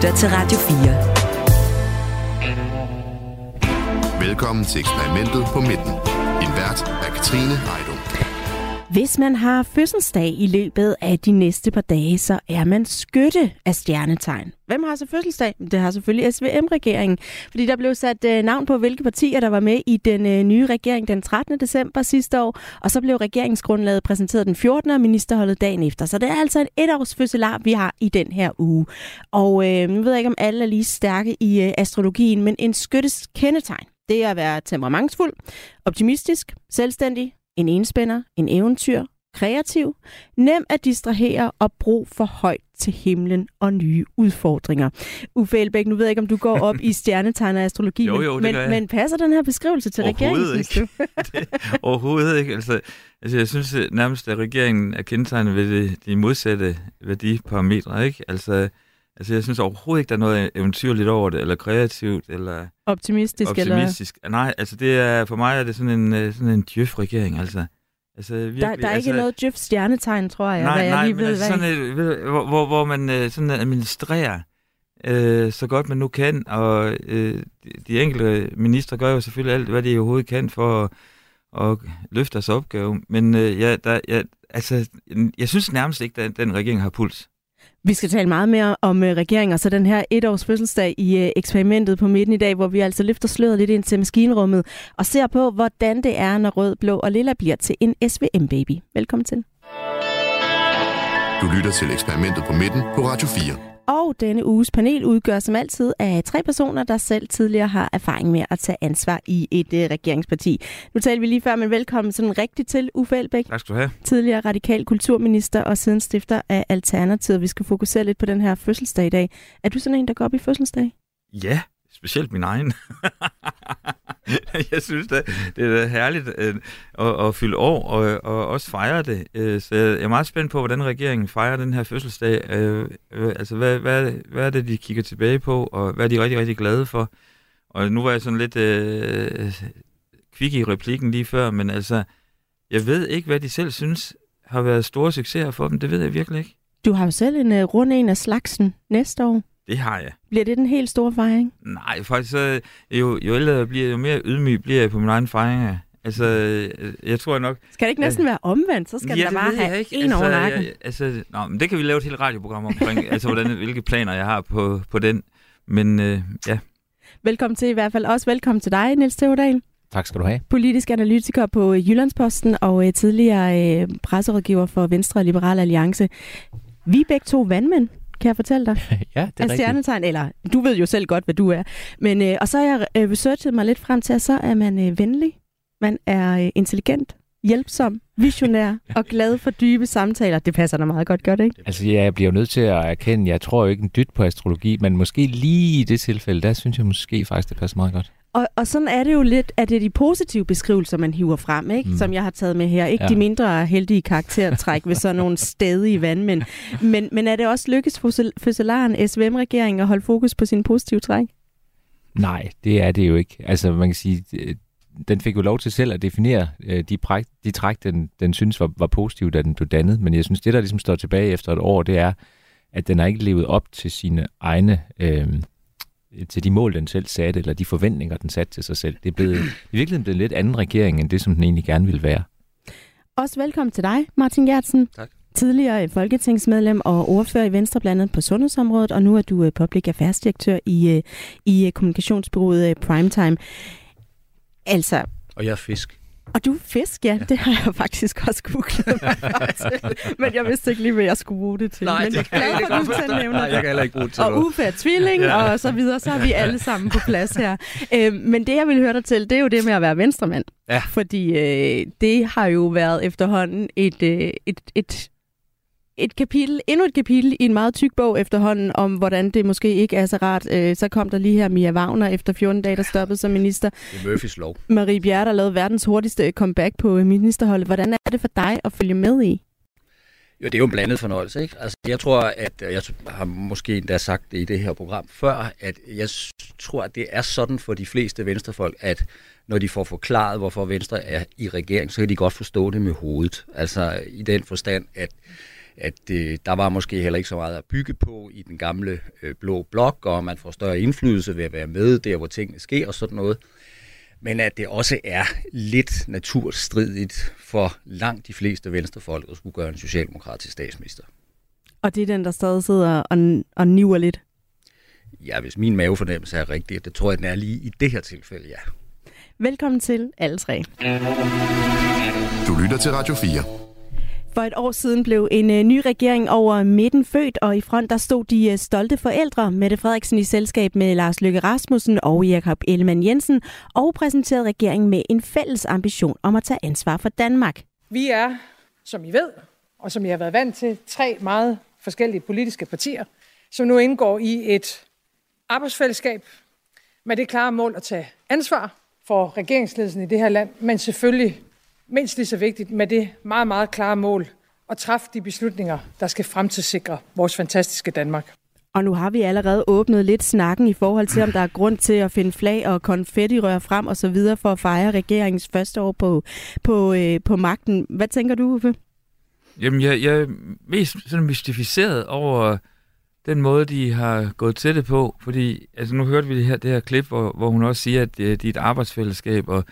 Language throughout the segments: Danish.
lytter til Radio 4. Velkommen til eksperimentet på midten. Din vært er Katrine Heidung. Hvis man har fødselsdag i løbet af de næste par dage, så er man skytte af stjernetegn. Hvem har så fødselsdag? Det har selvfølgelig SVM-regeringen, fordi der blev sat øh, navn på, hvilke partier, der var med i den øh, nye regering den 13. december sidste år, og så blev regeringsgrundlaget præsenteret den 14. og ministerholdet dagen efter. Så det er altså en etårs fødselar, vi har i den her uge. Og øh, nu ved jeg ikke, om alle er lige stærke i øh, astrologien, men en skyttes kendetegn, det er at være temperamentsfuld, optimistisk, selvstændig, en enspænder, en eventyr, kreativ, nem at distrahere og brug for højt til himlen og nye udfordringer. Uffe Elbæk, nu ved jeg ikke, om du går op i stjernetegn og astrologi, jo, jo, men, men passer den her beskrivelse til regeringen, ikke. det, overhovedet ikke. Altså, altså, jeg synes nærmest, at regeringen er kendetegnet ved de, de modsatte værdiparametre. Ikke? Altså, Altså, jeg synes overhovedet ikke, der er noget eventyrligt over det, eller kreativt, eller... Optimistisk, optimistisk. Eller? Nej, altså, det er, for mig er det sådan en, øh, sådan en djøf-regering, altså. Altså, virkelig, der, der er altså, ikke noget djøf stjernetegn, tror jeg, nej, hvad jeg nej, lige men ved. Altså sådan et, hvor, hvor, hvor man øh, sådan administrerer øh, så godt man nu kan, og øh, de, de enkelte ministre gør jo selvfølgelig alt, hvad de overhovedet kan for at, at løfte deres opgave. Men øh, ja, der, ja, altså, jeg synes nærmest ikke, at den regering har puls. Vi skal tale meget mere om øh, regeringen og så den her etårs fødselsdag i øh, eksperimentet på midten i dag, hvor vi altså løfter sløret lidt ind til maskinrummet og ser på, hvordan det er, når rød, blå og lilla bliver til en SVM-baby. Velkommen til. Du lytter til eksperimentet på midten på Radio 4. Og denne uges panel udgør som altid af tre personer, der selv tidligere har erfaring med at tage ansvar i et uh, regeringsparti. Nu taler vi lige før, men velkommen sådan rigtigt til Uffe Elbæk. Tak skal du have. Tidligere radikal kulturminister og siden stifter af Alternativet. Vi skal fokusere lidt på den her fødselsdag i dag. Er du sådan en, der går op i fødselsdag? Ja, specielt min egen. jeg synes, det, det er herligt øh, at, at fylde år og, og også fejre det. Øh, så jeg er meget spændt på, hvordan regeringen fejrer den her fødselsdag. Øh, øh, altså, hvad, hvad, hvad er det, de kigger tilbage på, og hvad er de rigtig, rigtig glade for? Og nu var jeg sådan lidt øh, kvik i replikken lige før, men altså, jeg ved ikke, hvad de selv synes har været store succeser for dem. Det ved jeg virkelig ikke. Du har jo selv en øh, uh, rund en af slagsen næste år. Det har jeg. Bliver det den helt store fejring? Nej, faktisk så, jo, jo ældre jeg bliver, jo mere ydmyg bliver jeg på min egen fejring. Altså, jeg tror nok... Skal det ikke næsten være omvendt? Så skal ja, der bare have ikke. en altså, over nakken. Jeg, altså, nå, men det kan vi lave et helt radioprogram omkring, altså hvordan, hvilke planer jeg har på, på den. Men øh, ja. Velkommen til i hvert fald. Også velkommen til dig, Niels Theodal. Tak skal du have. Politisk analytiker på Jyllandsposten og øh, tidligere øh, presserådgiver for Venstre og Liberal Alliance. Vi er begge to vandmænd kan jeg fortælle dig? ja, det er af stjernetegn, eller du ved jo selv godt, hvad du er. Men, øh, og så har jeg øh, researchet mig lidt frem til, at så er man øh, venlig, man er øh, intelligent, hjælpsom, visionær og glad for dybe samtaler. Det passer da meget godt, gør det ikke? Altså, jeg bliver jo nødt til at erkende, jeg tror jo ikke en dyt på astrologi, men måske lige i det tilfælde, der synes jeg måske faktisk, det passer meget godt. Og, og sådan er det jo lidt, at det er de positive beskrivelser, man hiver frem, ikke? Mm. som jeg har taget med her. Ikke ja. de mindre heldige karaktertræk ved sådan nogle stedige vandmænd. Men, men er det også lykkes for fødselaren SVM-regeringen at holde fokus på sine positive træk? Nej, det er det jo ikke. Altså man kan sige, den fik jo lov til selv at definere øh, de, præk, de træk, den, den synes var, var positive, da den blev dannet. Men jeg synes, det der ligesom står tilbage efter et år, det er, at den har ikke levet op til sine egne... Øh, til de mål, den selv satte, eller de forventninger, den satte til sig selv. Det er blevet, i virkeligheden blevet en lidt anden regering, end det, som den egentlig gerne ville være. Også velkommen til dig, Martin Gertsen. Tak. Tidligere folketingsmedlem og ordfører i Venstre blandt andet på sundhedsområdet, og nu er du public affairs direktør i, i kommunikationsbyrået Primetime. Altså... Og jeg er fisk. Og du fisk, ja. ja. Det har jeg faktisk også googlet til. Men jeg vidste ikke lige, hvad jeg skulle bruge det til. Nej, Men jeg er glad for, at du selv nævner Nej, jeg kan heller ikke bruge det til Og Uffe er tvilling, ja. og så videre. Så er vi alle sammen på plads her. Øh, men det, jeg vil høre dig til, det er jo det med at være venstremand. Ja. Fordi øh, det har jo været efterhånden et, øh, et, et et kapitel, endnu et kapitel i en meget tyk bog efterhånden, om hvordan det måske ikke er så rart. Øh, så kom der lige her Mia Wagner efter 14 dage, der stoppede som minister. Det er Murphys lov. Marie Bjerre, der lavede verdens hurtigste comeback på ministerholdet. Hvordan er det for dig at følge med i? Jo, det er jo en blandet fornøjelse, ikke? Altså, jeg tror, at jeg har måske endda sagt det i det her program før, at jeg tror, at det er sådan for de fleste venstrefolk, at når de får forklaret, hvorfor Venstre er i regering, så kan de godt forstå det med hovedet. Altså i den forstand, at at øh, der var måske heller ikke så meget at bygge på i den gamle øh, blå blok, og man får større indflydelse ved at være med der, hvor tingene sker og sådan noget. Men at det også er lidt naturstridigt for langt de fleste venstrefolk at skulle gøre en socialdemokratisk statsminister. Og det er den, der stadig sidder og, og niver lidt? Ja, hvis min mavefornemmelse er rigtig, det tror jeg, den er lige i det her tilfælde, ja. Velkommen til alle tre. Du lytter til Radio 4. For et år siden blev en øh, ny regering over midten født, og i front der stod de øh, stolte forældre, Mette Frederiksen i selskab med Lars Løkke Rasmussen og Jakob Ellemann Jensen, og præsenterede regeringen med en fælles ambition om at tage ansvar for Danmark. Vi er, som I ved, og som I har været vant til, tre meget forskellige politiske partier, som nu indgår i et arbejdsfællesskab med det klare mål at tage ansvar for regeringsledelsen i det her land, men selvfølgelig mindst lige så vigtigt med det meget, meget klare mål at træffe de beslutninger, der skal fremtidssikre vores fantastiske Danmark. Og nu har vi allerede åbnet lidt snakken i forhold til, om der er grund til at finde flag og konfettirør frem og så videre for at fejre regeringens første år på, på, øh, på magten. Hvad tænker du, Uffe? Jamen, jeg, jeg er mest sådan mystificeret over den måde, de har gået til det på, fordi altså, nu hørte vi det her, det her klip, hvor, hvor hun også siger, at det, det er et arbejdsfællesskab, og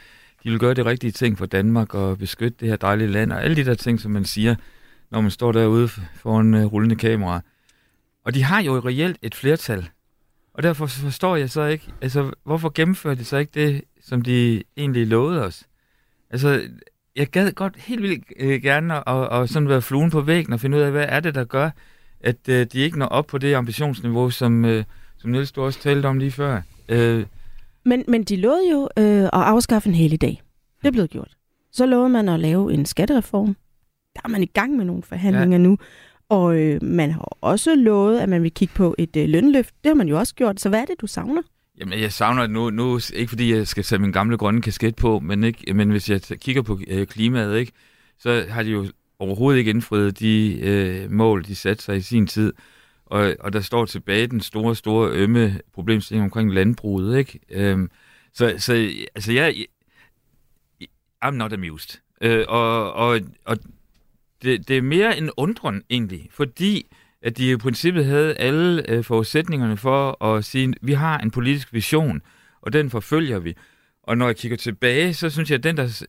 de vil gøre det rigtige ting for Danmark og beskytte det her dejlige land, og alle de der ting, som man siger, når man står derude foran uh, rullende kamera. Og de har jo reelt et flertal. Og derfor forstår jeg så ikke, altså hvorfor gennemfører de så ikke det, som de egentlig lovede os? Altså, jeg gad godt helt vildt øh, gerne at, at, at sådan være fluen på væggen og finde ud af, hvad er det, der gør, at øh, de ikke når op på det ambitionsniveau, som, øh, som Niels du også talte om lige før. Øh, men, men de lovede jo øh, at afskaffe en hel dag. Det er blevet gjort. Så lovede man at lave en skattereform. Der er man i gang med nogle forhandlinger ja. nu. Og øh, man har også lovet, at man vil kigge på et øh, lønløft. Det har man jo også gjort. Så hvad er det, du savner? Jamen, jeg savner nu, nu ikke fordi jeg skal tage min gamle grønne kasket på, men, ikke, men hvis jeg kigger på øh, klimaet, ikke, så har de jo overhovedet ikke indfriet de øh, mål, de satte sig i sin tid. Og, og der står tilbage den store, store ømme problemstilling omkring landbruget. Ikke? Øhm, så, så altså, jeg, I'm not amused. Øh, og og, og det, det er mere en undren egentlig, fordi at de i princippet havde alle øh, forudsætningerne for at sige, vi har en politisk vision, og den forfølger vi. Og når jeg kigger tilbage, så synes jeg, at den, der,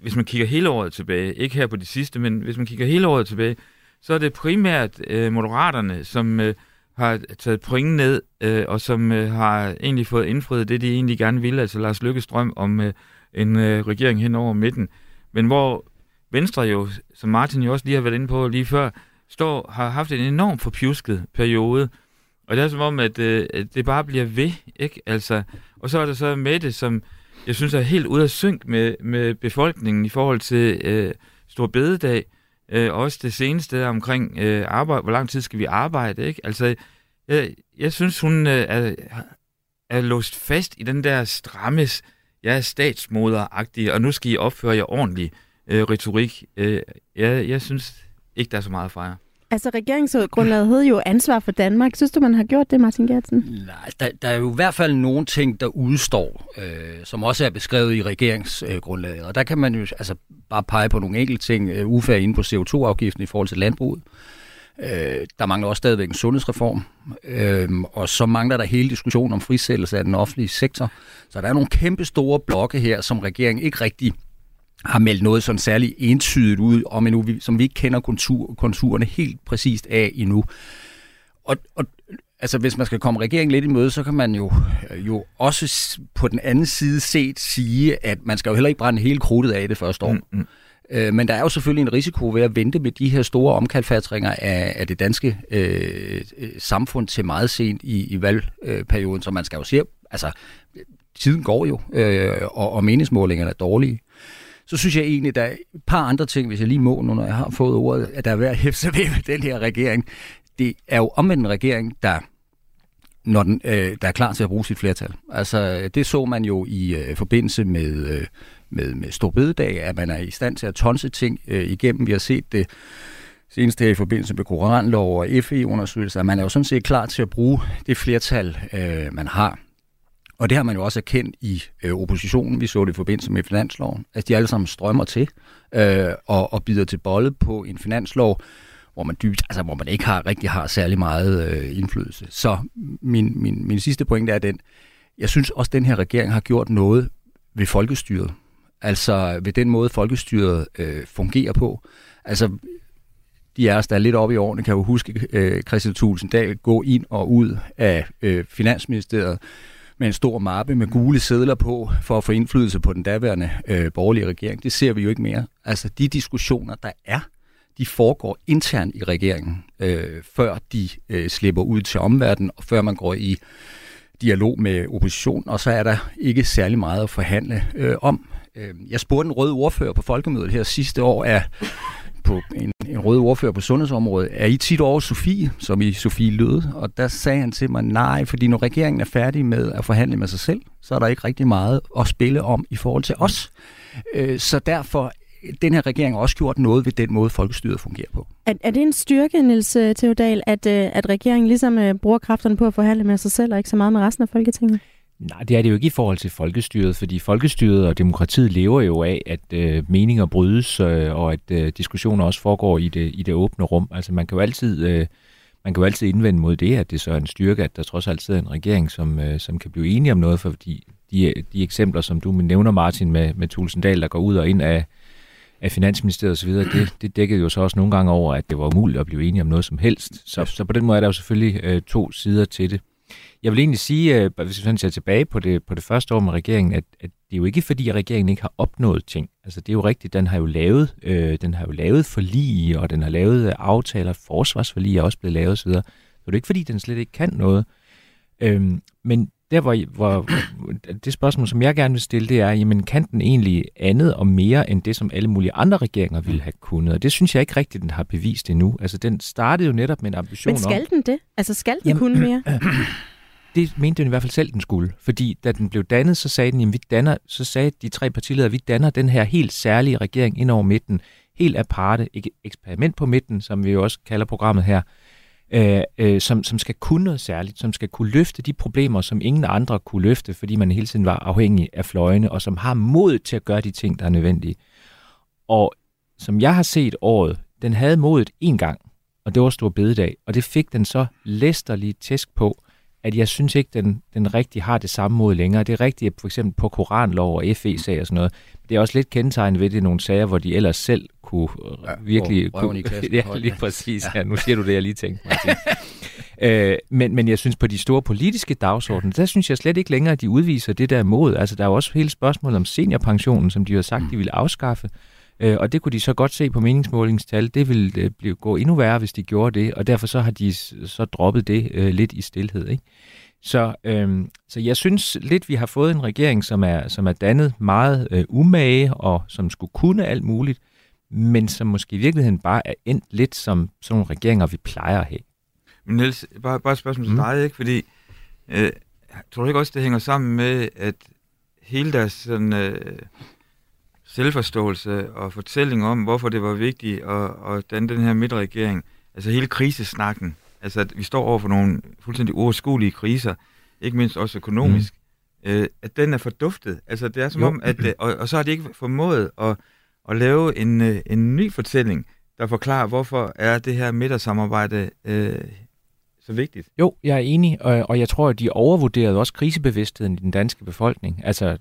hvis man kigger hele året tilbage, ikke her på det sidste, men hvis man kigger hele året tilbage, så er det primært øh, moderaterne, som øh, har taget point ned, øh, og som øh, har egentlig fået indfriet det, de egentlig gerne ville, altså Lars Lykkes drøm om øh, en øh, regering hen over midten. Men hvor Venstre jo, som Martin jo også lige har været inde på lige før, står, har haft en enorm forpjusket periode, og det er som om, at, øh, det bare bliver ved, ikke? Altså, og så er der så Mette, som jeg synes er helt ude af synk med, med befolkningen i forhold til øh, Stor Bededag, øh, også det seneste omkring øh, arbejde, hvor lang tid skal vi arbejde, ikke? Altså, jeg, jeg synes, hun øh, er, er låst fast i den der strammes, jeg er statsmoderagtig, og nu skal I opføre jer ordentligt øh, retorik. Øh, jeg, jeg synes ikke, der er så meget at fejre. Altså, regeringsgrundlaget hed jo ansvar for Danmark. Synes du, man har gjort det, Martin Gertsen? Nej, der, der er jo i hvert fald nogle ting, der udstår, øh, som også er beskrevet i regeringsgrundlaget. Og der kan man jo altså, bare pege på nogle enkelte ting. Øh, Uffe inde på CO2-afgiften i forhold til landbruget. Øh, der mangler også stadigvæk en sundhedsreform, øh, og så mangler der hele diskussionen om frisættelse af den offentlige sektor. Så der er nogle kæmpe store blokke her, som regeringen ikke rigtig har meldt noget sådan særligt entydigt ud om endnu, som vi ikke kender kontur, konturerne helt præcist af endnu. Og, og altså, hvis man skal komme regeringen lidt i møde, så kan man jo, jo også på den anden side set sige, at man skal jo heller ikke brænde hele krudtet af det første år. Mm, mm. Øh, men der er jo selvfølgelig en risiko ved at vente med de her store omkalfatringer af, af det danske øh, samfund til meget sent i, i valgperioden, så man skal jo se, altså tiden går jo, øh, og, og meningsmålingerne er dårlige. Så synes jeg egentlig, der er et par andre ting, hvis jeg lige må, nu når jeg har fået ordet, at der er værd at hæfte sig ved med den her regering. Det er jo omvendt en regering, der når den, øh, der er klar til at bruge sit flertal. Altså, det så man jo i øh, forbindelse med, øh, med, med Storbededag, at man er i stand til at tonse ting øh, igennem. Vi har set det senest her i forbindelse med koranlov og FE-undersøgelser, at man er jo sådan set klar til at bruge det flertal, øh, man har. Og det har man jo også erkendt i øh, oppositionen. Vi så det i forbindelse med finansloven. Altså, de alle sammen strømmer til øh, og, og bider til bolle på en finanslov, hvor man dybt, altså hvor man ikke har rigtig har særlig meget øh, indflydelse. Så min, min, min sidste pointe er den, jeg synes også, at den her regering har gjort noget ved folkestyret. Altså ved den måde, folkestyret øh, fungerer på. Altså de er der er lidt oppe i årene, kan jo huske øh, Christian Thulsen Dahl gå ind og ud af øh, Finansministeriet med en stor mappe med gule sædler på, for at få indflydelse på den daværende øh, borgerlige regering. Det ser vi jo ikke mere. Altså de diskussioner, der er, de foregår internt i regeringen, øh, før de øh, slipper ud til omverdenen, og før man går i dialog med oppositionen, og så er der ikke særlig meget at forhandle øh, om. Øh, jeg spurgte en rød ordfører på folkemødet her sidste år, er på en, en rød ordfører på sundhedsområdet, er I tit over Sofie, som i Sofie lød? Og der sagde han til mig, nej, fordi når regeringen er færdig med at forhandle med sig selv, så er der ikke rigtig meget at spille om i forhold til os. Øh, så derfor den her regering har også gjort noget ved den måde, folkestyret fungerer på. Er, er det en styrke, Niels øh, Theodal, at, øh, at regeringen ligesom øh, bruger kræfterne på at forhandle med sig selv, og ikke så meget med resten af Folketinget? Nej, det er det jo ikke i forhold til folkestyret, fordi folkestyret og demokratiet lever jo af, at øh, meninger brydes, øh, og at øh, diskussioner også foregår i det, i det åbne rum. Altså man kan jo altid... Øh, man kan jo altid indvende mod det, at det så er en styrke, at der trods alt sidder en regering, som, øh, som kan blive enige om noget, fordi de, de eksempler, som du nævner, Martin, med, med Tulsendal, der går ud og ind af, af Finansministeriet osv., det, det dækkede jo så også nogle gange over, at det var umuligt at blive enige om noget som helst. Så, så på den måde er der jo selvfølgelig øh, to sider til det. Jeg vil egentlig sige, øh, hvis vi ser tilbage på det, på det første år med regeringen, at, at det er jo ikke fordi, at regeringen ikke har opnået ting. Altså det er jo rigtigt, den har jo lavet, øh, den har jo lavet forlig, og den har lavet aftaler, forsvarsforlig er også blevet lavet osv. Så det er jo ikke fordi, den slet ikke kan noget. Øhm, men der, hvor, hvor det spørgsmål, som jeg gerne vil stille, det er, jamen kan den egentlig andet og mere end det, som alle mulige andre regeringer ville have kunnet? Og det synes jeg ikke rigtigt, den har bevist endnu. Altså, den startede jo netop med en ambition Men skal om, den det? Altså, skal den jamen, kunne mere? det mente den i hvert fald selv, den skulle. Fordi da den blev dannet, så sagde den, jamen, vi danner, så sagde de tre partiledere, vi danner den her helt særlige regering ind over midten, helt aparte, et eksperiment på midten, som vi jo også kalder programmet her, øh, øh, som, som skal kunne noget særligt, som skal kunne løfte de problemer, som ingen andre kunne løfte, fordi man hele tiden var afhængig af fløjene, og som har mod til at gøre de ting, der er nødvendige. Og som jeg har set året, den havde modet en gang, og det var Stor Bededag, og det fik den så læsterlige tæsk på, at jeg synes ikke, den, den rigtig har det samme mod længere. Det er rigtigt, for eksempel på koranlov og FE-sager og sådan noget. Det er også lidt kendetegnet ved det nogle sager, hvor de ellers selv kunne ja, virkelig... Kunne, ja, lige præcis. Ja. ja. nu siger du det, jeg lige tænkte mig øh, men, men jeg synes, på de store politiske dagsordner, der synes jeg slet ikke længere, at de udviser det der mod. Altså, der er jo også hele spørgsmålet om seniorpensionen, som de har sagt, mm. de ville afskaffe. Øh, og det kunne de så godt se på meningsmålingstal. Det ville øh, blive, gå endnu værre, hvis de gjorde det, og derfor så har de så droppet det øh, lidt i stillhed. Ikke? Så, øh, så jeg synes lidt, vi har fået en regering, som er, som er dannet meget øh, umage, og som skulle kunne alt muligt, men som måske i virkeligheden bare er endt lidt som sådan nogle regeringer, vi plejer at have. Men Niels, bare, bare et spørgsmål mm. til dig, ikke? fordi øh, tror du ikke også, det hænger sammen med, at hele deres sådan, øh, selvforståelse og fortælling om, hvorfor det var vigtigt at, at danne den her midterregering. Altså hele krisesnakken. Altså at vi står over for nogle fuldstændig uoverskuelige kriser, ikke mindst også økonomisk. Mm. Øh, at den er forduftet. Altså det er som jo. om, at, øh, og, og så har de ikke formået at, at lave en, øh, en ny fortælling, der forklarer, hvorfor er det her midtersamarbejde øh, så vigtigt. Jo, jeg er enig, og, og jeg tror, at de overvurderede også krisebevidstheden i den danske befolkning. Altså,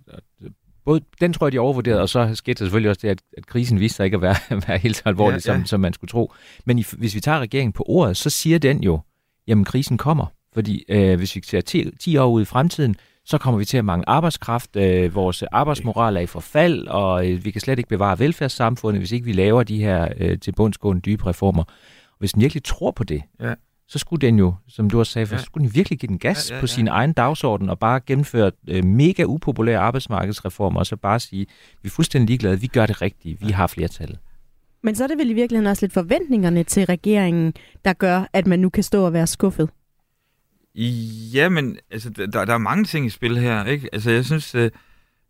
både, den tror jeg, de overvurderede, og så skete der selvfølgelig også det, at, at krisen viste sig ikke at være, være helt så alvorlig, ja, ja. Som, som man skulle tro. Men i, hvis vi tager regeringen på ordet, så siger den jo, jamen krisen kommer. Fordi øh, hvis vi ser 10, 10 år ud i fremtiden, så kommer vi til at mangle arbejdskraft, øh, vores arbejdsmoral er i forfald, og øh, vi kan slet ikke bevare velfærdssamfundet, hvis ikke vi laver de her øh, til bundsgående dybe reformer. Og hvis den virkelig tror på det, ja så skulle den jo, som du også sagde, ja. så skulle den virkelig give den gas ja, ja, ja. på sin egen dagsorden og bare gennemføre øh, mega upopulære arbejdsmarkedsreformer og så bare sige, vi er fuldstændig ligeglade, vi gør det rigtigt, vi har flertallet. Men så er det vel i virkeligheden også lidt forventningerne til regeringen, der gør, at man nu kan stå og være skuffet? Ja, men altså, der, der er mange ting i spil her. Ikke? Altså, jeg synes øh,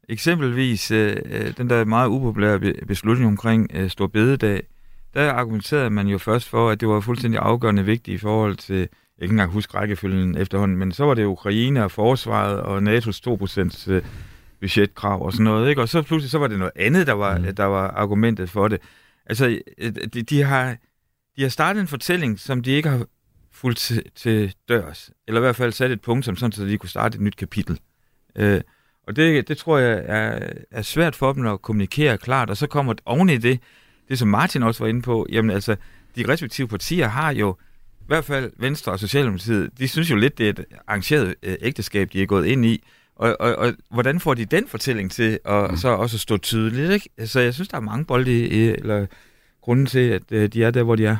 eksempelvis, øh, øh den der meget upopulære beslutning omkring øh, Stor Bededag, der argumenterede man jo først for, at det var fuldstændig afgørende vigtigt i forhold til, jeg kan ikke engang huske rækkefølgen efterhånden, men så var det Ukraine og forsvaret og NATO's 2% øh, budgetkrav og sådan noget, ikke? Og så pludselig så var det noget andet, der var, mm. der var argumentet for det. Altså, øh, de, de har de har startet en fortælling, som de ikke har fuldt til, til dørs. Eller i hvert fald sat et punkt, som sådan, så de kunne starte et nyt kapitel. Øh, og det, det tror jeg er, er svært for dem at kommunikere klart. Og så kommer oven i det, det som Martin også var inde på, jamen altså, de respektive partier har jo, i hvert fald Venstre og Socialdemokratiet, de synes jo lidt, det er et arrangeret øh, ægteskab, de er gået ind i. Og, og, og hvordan får de den fortælling til at mm. så også stå tydeligt? Ikke? Så jeg synes, der er mange bolde i, eller grunden til, at øh, de er der, hvor de er.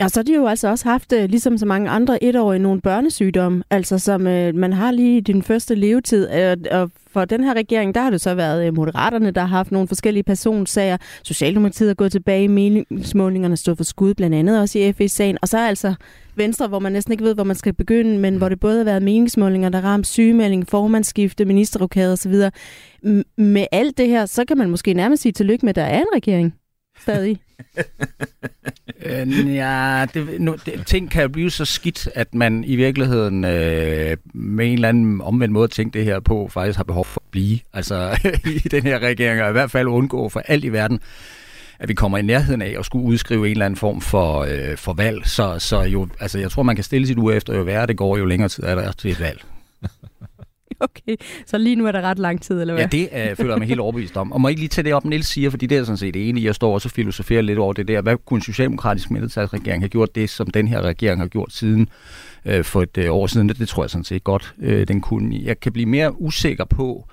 Ja, så har de jo altså også haft, øh, ligesom så mange andre etårige, nogle børnesygdomme, altså som øh, man har lige i din første levetid. Øh, og for den her regering, der har det så været øh, Moderaterne, der har haft nogle forskellige personsager. Socialdemokratiet er gået tilbage i meningsmålingerne, stod for skud, blandt andet også i FE-sagen. Og så er altså Venstre, hvor man næsten ikke ved, hvor man skal begynde, men hvor det både har været meningsmålinger, der ramt sygemelding, formandsskifte, ministerrokade osv. Med alt det her, så kan man måske nærmest sige tillykke med, at der er en regering stadig. øh, ja, det, nu, det, ting kan jo blive så skidt, at man i virkeligheden øh, med en eller anden omvendt måde at tænke det her på, faktisk har behov for at blive altså, i den her regering, og i hvert fald undgå for alt i verden, at vi kommer i nærheden af at skulle udskrive en eller anden form for, øh, for valg. Så, så jo, altså, jeg tror, man kan stille sit uge efter, jo værre det går, jo længere tid er der til et valg. Okay, så lige nu er der ret lang tid, eller hvad? Ja, det øh, føler jeg mig helt overbevist om. Og må ikke lige tage det op, Niels siger, fordi det er sådan set enig. Jeg står også og filosoferer lidt over det der. Hvad kunne en socialdemokratisk mindretalsregering have gjort det, som den her regering har gjort siden øh, for et øh, år siden? Det, det tror jeg sådan set godt, øh, den kunne. Jeg kan blive mere usikker på,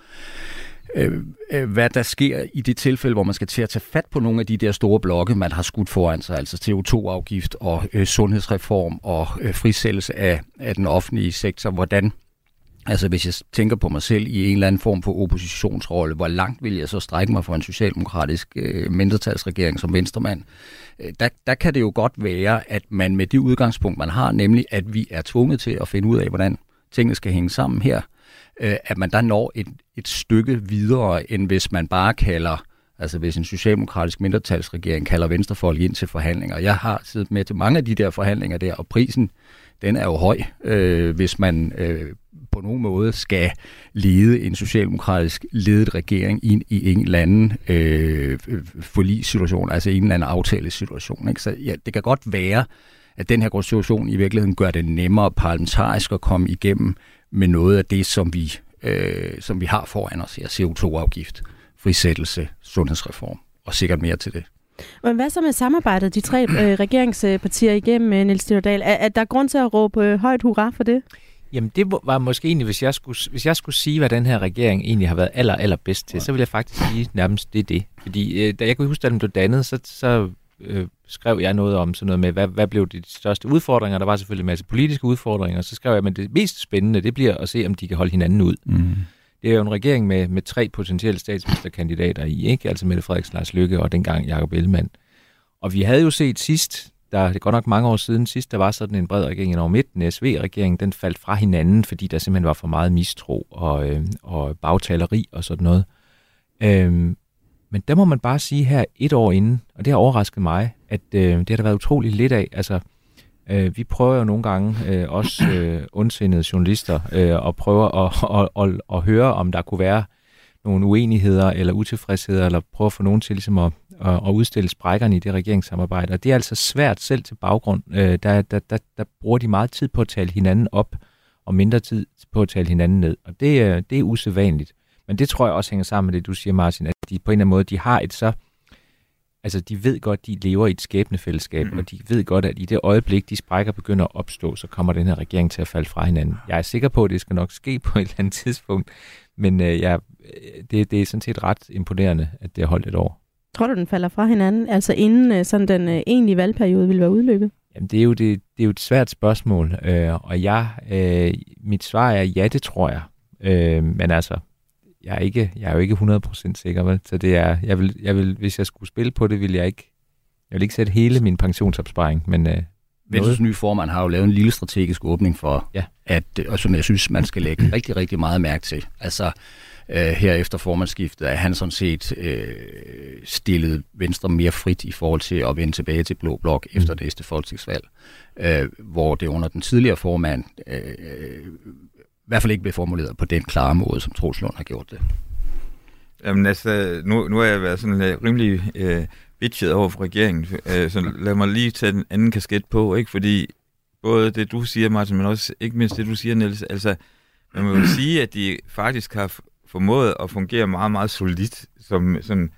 øh, øh, hvad der sker i det tilfælde, hvor man skal til at tage fat på nogle af de der store blokke, man har skudt foran sig, altså CO2-afgift og øh, sundhedsreform og øh, frisættelse af, af den offentlige sektor. Hvordan Altså hvis jeg tænker på mig selv i en eller anden form for oppositionsrolle, hvor langt vil jeg så strække mig for en socialdemokratisk øh, mindretalsregering som venstremand? Øh, der, der kan det jo godt være, at man med det udgangspunkt, man har, nemlig at vi er tvunget til at finde ud af, hvordan tingene skal hænge sammen her, øh, at man der når et, et stykke videre, end hvis man bare kalder Altså hvis en socialdemokratisk mindretalsregering kalder venstrefolk ind til forhandlinger. Jeg har siddet med til mange af de der forhandlinger der, og prisen den er jo høj, øh, hvis man øh, på nogen måde skal lede en socialdemokratisk ledet regering ind i en eller anden øh, forligssituation, altså en eller anden aftalesituation. Ikke? Så ja, det kan godt være, at den her konstitution i virkeligheden gør det nemmere parlamentarisk at komme igennem med noget af det, som vi, øh, som vi har foran os her. CO2-afgift, frisættelse, sundhedsreform og sikkert mere til det. Men hvad så med samarbejdet, de tre øh, regeringspartier igennem, øh, Niels Stjørdal? Er, er der grund til at råbe øh, højt hurra for det? Jamen det var måske egentlig, hvis jeg skulle, hvis jeg skulle sige, hvad den her regering egentlig har været aller, aller bedst til, ja. så vil jeg faktisk sige nærmest det er det. Fordi øh, da jeg kunne huske, da den blev dannet, så, så øh, skrev jeg noget om sådan noget med, hvad, hvad blev de største udfordringer? Der var selvfølgelig en masse politiske udfordringer, så skrev jeg, at det mest spændende, det bliver at se, om de kan holde hinanden ud. Mm. Det er jo en regering med, med tre potentielle statsministerkandidater i, ikke? altså Mette Frederiksen, Lars Lykke og dengang Jacob Ellemann. Og vi havde jo set sidst, der, det er godt nok mange år siden sidst, der var sådan en bred regering over midten, SV-regeringen, den faldt fra hinanden, fordi der simpelthen var for meget mistro og, øh, og bagtaleri og sådan noget. Øhm, men der må man bare sige her et år inden, og det har overrasket mig, at øh, det har der været utrolig lidt af. Altså, øh, vi prøver jo nogle gange, øh, også øh, ondsindede journalister, øh, at prøve at, at, at, at høre, om der kunne være nogle uenigheder eller utilfredsheder, eller prøve at få nogen til ligesom at, at, at udstille sprækkerne i det regeringssamarbejde. Og det er altså svært selv til baggrund. Øh, der, der, der, der bruger de meget tid på at tale hinanden op, og mindre tid på at tale hinanden ned. Og det, øh, det er usædvanligt. Men det tror jeg også hænger sammen med det, du siger, Martin, at de på en eller anden måde, de har et så... Altså, de ved godt, de lever i et skæbnefællesskab, mm. og de ved godt, at i det øjeblik, de sprækker begynder at opstå, så kommer den her regering til at falde fra hinanden. Jeg er sikker på, at det skal nok ske på et eller andet tidspunkt, men øh, jeg, det, det er sådan set ret imponerende, at det har holdt et år. Tror du, den falder fra hinanden, altså inden øh, sådan den øh, egentlige valgperiode vil være udløbet? Jamen, det er jo, det, det er jo et svært spørgsmål, øh, og jeg, øh, mit svar er ja, det tror jeg. Øh, men altså, jeg er, ikke, jeg er jo ikke 100% sikker, vel? så det er, jeg vil, jeg vil, hvis jeg skulle spille på det, vil jeg ikke, jeg vil ikke sætte hele min pensionsopsparing, men øh, Venstres nye formand har jo lavet en lille strategisk åbning for, ja. at, og som jeg synes, man skal lægge rigtig, rigtig meget mærke til. Altså, øh, her efter formandsskiftet, at han sådan set øh, stillet Venstre mere frit i forhold til at vende tilbage til Blå Blok mm. efter næste folketingsvalg, øh, hvor det under den tidligere formand øh, i hvert fald ikke blev formuleret på den klare måde, som Troels Lund har gjort det. Jamen altså, nu, nu har jeg været sådan uh, rimelig uh, bitchet over for regeringen. Øh, så lad mig lige tage den anden kasket på, ikke? Fordi både det, du siger, Martin, men også ikke mindst det, du siger, Niels, altså, man må jo sige, at de faktisk har formået at fungere meget, meget solidt som sådan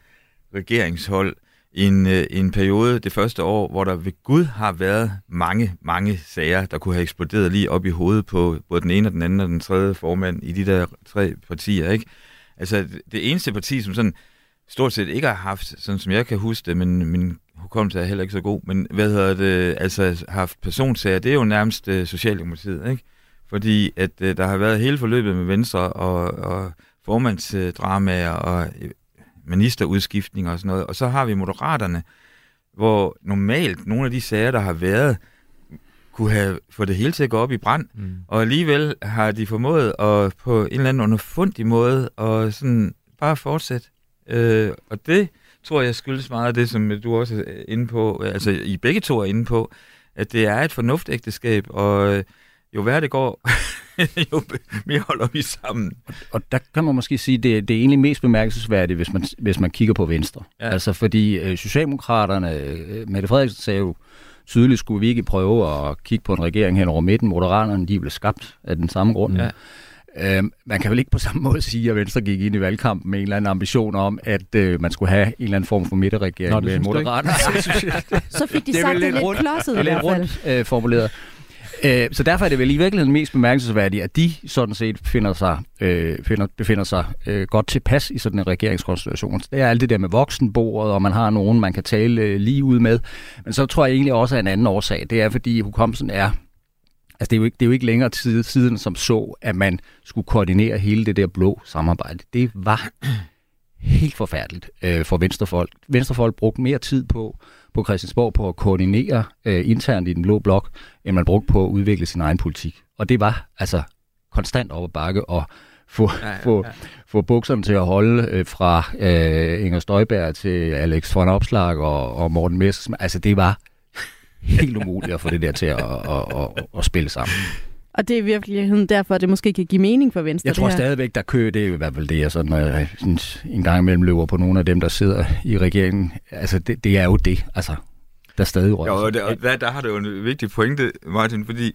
regeringshold en, øh, en periode det første år, hvor der ved Gud har været mange, mange sager, der kunne have eksploderet lige op i hovedet på både den ene og den anden og den tredje formand i de der tre partier, ikke? Altså, det eneste parti, som sådan stort set ikke har haft, sådan som jeg kan huske det, men min hukommelse er heller ikke så god, men hvad hedder det, altså haft personsager, det er jo nærmest uh, Socialdemokratiet, ikke? Fordi at uh, der har været hele forløbet med Venstre og, og formandsdramaer og ministerudskiftninger og sådan noget. Og så har vi Moderaterne, hvor normalt nogle af de sager, der har været, kunne have fået det hele til at gå op i brand. Mm. Og alligevel har de formået at på en eller anden underfundig måde og sådan bare fortsætte. Øh, og det tror jeg skyldes meget af det, som du også er inde på, altså I begge to er inde på, at det er et fornuftægteskab, og jo værre det går, jo mere holder vi sammen. Og, og der kan man måske sige, det, det er egentlig mest bemærkelsesværdigt, hvis man, hvis man kigger på Venstre. Ja. Altså fordi øh, Socialdemokraterne, øh, Mette Frederiksen sagde jo, tydeligt skulle vi ikke prøve at kigge på en regering hen over midten. Moderaterne, de blev skabt af den samme grund. Ja. Øh, man kan vel ikke på samme måde sige, at Venstre gik ind i valgkampen med en eller anden ambition om, at øh, man skulle have en eller anden form for midterregering Nå, med Moderaterne. Så fik de sagt det, lidt klodset i hvert fald. Rundt, øh, formuleret. Øh, så derfor er det vel i virkeligheden mest bemærkelsesværdigt, at de sådan set finder sig, øh, finder, befinder sig øh, godt tilpas i sådan en regeringskonstellation. Det er alt det der med voksenbordet, og man har nogen, man kan tale øh, lige ud med. Men så tror jeg egentlig også, at en anden årsag, det er, fordi hukommelsen er Altså, det er, jo ikke, det er jo ikke længere tid siden, som så, at man skulle koordinere hele det der blå samarbejde. Det var helt forfærdeligt øh, for venstrefolk. Venstrefolk brugte mere tid på på Christiansborg på at koordinere øh, internt i den blå blok, end man brugte på at udvikle sin egen politik. Og det var altså konstant op ad bakke og få, ja, ja, ja. få, få bukserne til at holde øh, fra øh, Inger Støjberg til Alex von Opslag og, og Morten Messersmith. Altså det var helt umuligt at få det der til at, at, at, at, at spille sammen. Og det er i virkeligheden derfor, at det måske kan give mening for Venstre. Jeg tror stadigvæk, der kø, det er i hvert fald det, jeg sådan, øh, sådan en gang imellem løber på nogle af dem, der sidder i regeringen. Altså, det, det er jo det, altså, der stadig rører. Ja, og, der, og der, der har det jo en vigtig pointe, Martin, fordi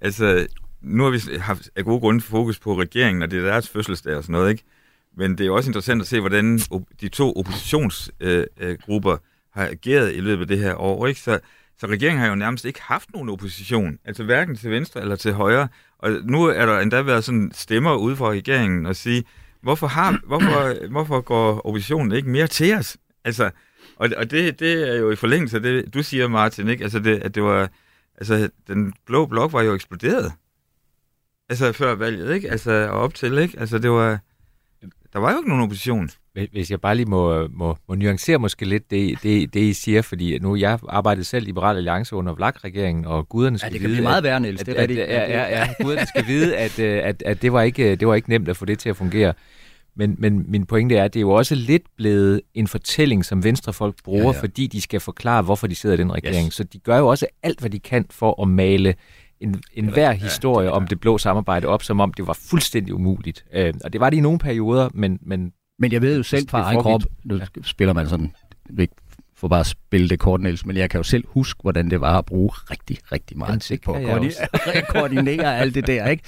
altså, nu har vi haft af gode grunde fokus på regeringen, og det er deres fødselsdag og sådan noget, ikke? Men det er også interessant at se, hvordan de to oppositionsgrupper øh, øh, har ageret i løbet af det her år, ikke? Så så regeringen har jo nærmest ikke haft nogen opposition, altså hverken til venstre eller til højre. Og nu er der endda været sådan stemmer ude fra regeringen og sige, hvorfor, har, hvorfor, hvorfor går oppositionen ikke mere til os? Altså, og, og det, det er jo i forlængelse af det, du siger, Martin, ikke? Altså, det, at det var, altså, den blå blok var jo eksploderet. Altså, før valget, ikke? Altså, og op til, ikke? Altså, det var, der var jo ikke nogen opposition. Hvis jeg bare lige må, må, må nuancere måske lidt det, det, det, I siger, fordi nu jeg arbejdede selv Liberal Alliance under Vlak-regeringen, og guderne skal ja, det kan vide, blive meget værre, Niels. At, det er at, at, ja, ja, ja, guderne skal vide, at, øh, at, at det, var ikke, det var ikke nemt at få det til at fungere. Men, men min pointe er, at det er jo også lidt blevet en fortælling, som venstrefolk bruger, ja, ja. fordi de skal forklare, hvorfor de sidder i den regering. Yes. Så de gør jo også alt, hvad de kan for at male en, en hver historie ja, det om det blå samarbejde op, som om det var fuldstændig umuligt. Øh, og det var det i nogle perioder, men, men men jeg ved jo selv fra egen krop, nu spiller man sådan, ikke for bare at spille det kort, Niels, men jeg kan jo selv huske, hvordan det var at bruge rigtig, rigtig meget tid på at koordinere, koordinere alt det der, ikke?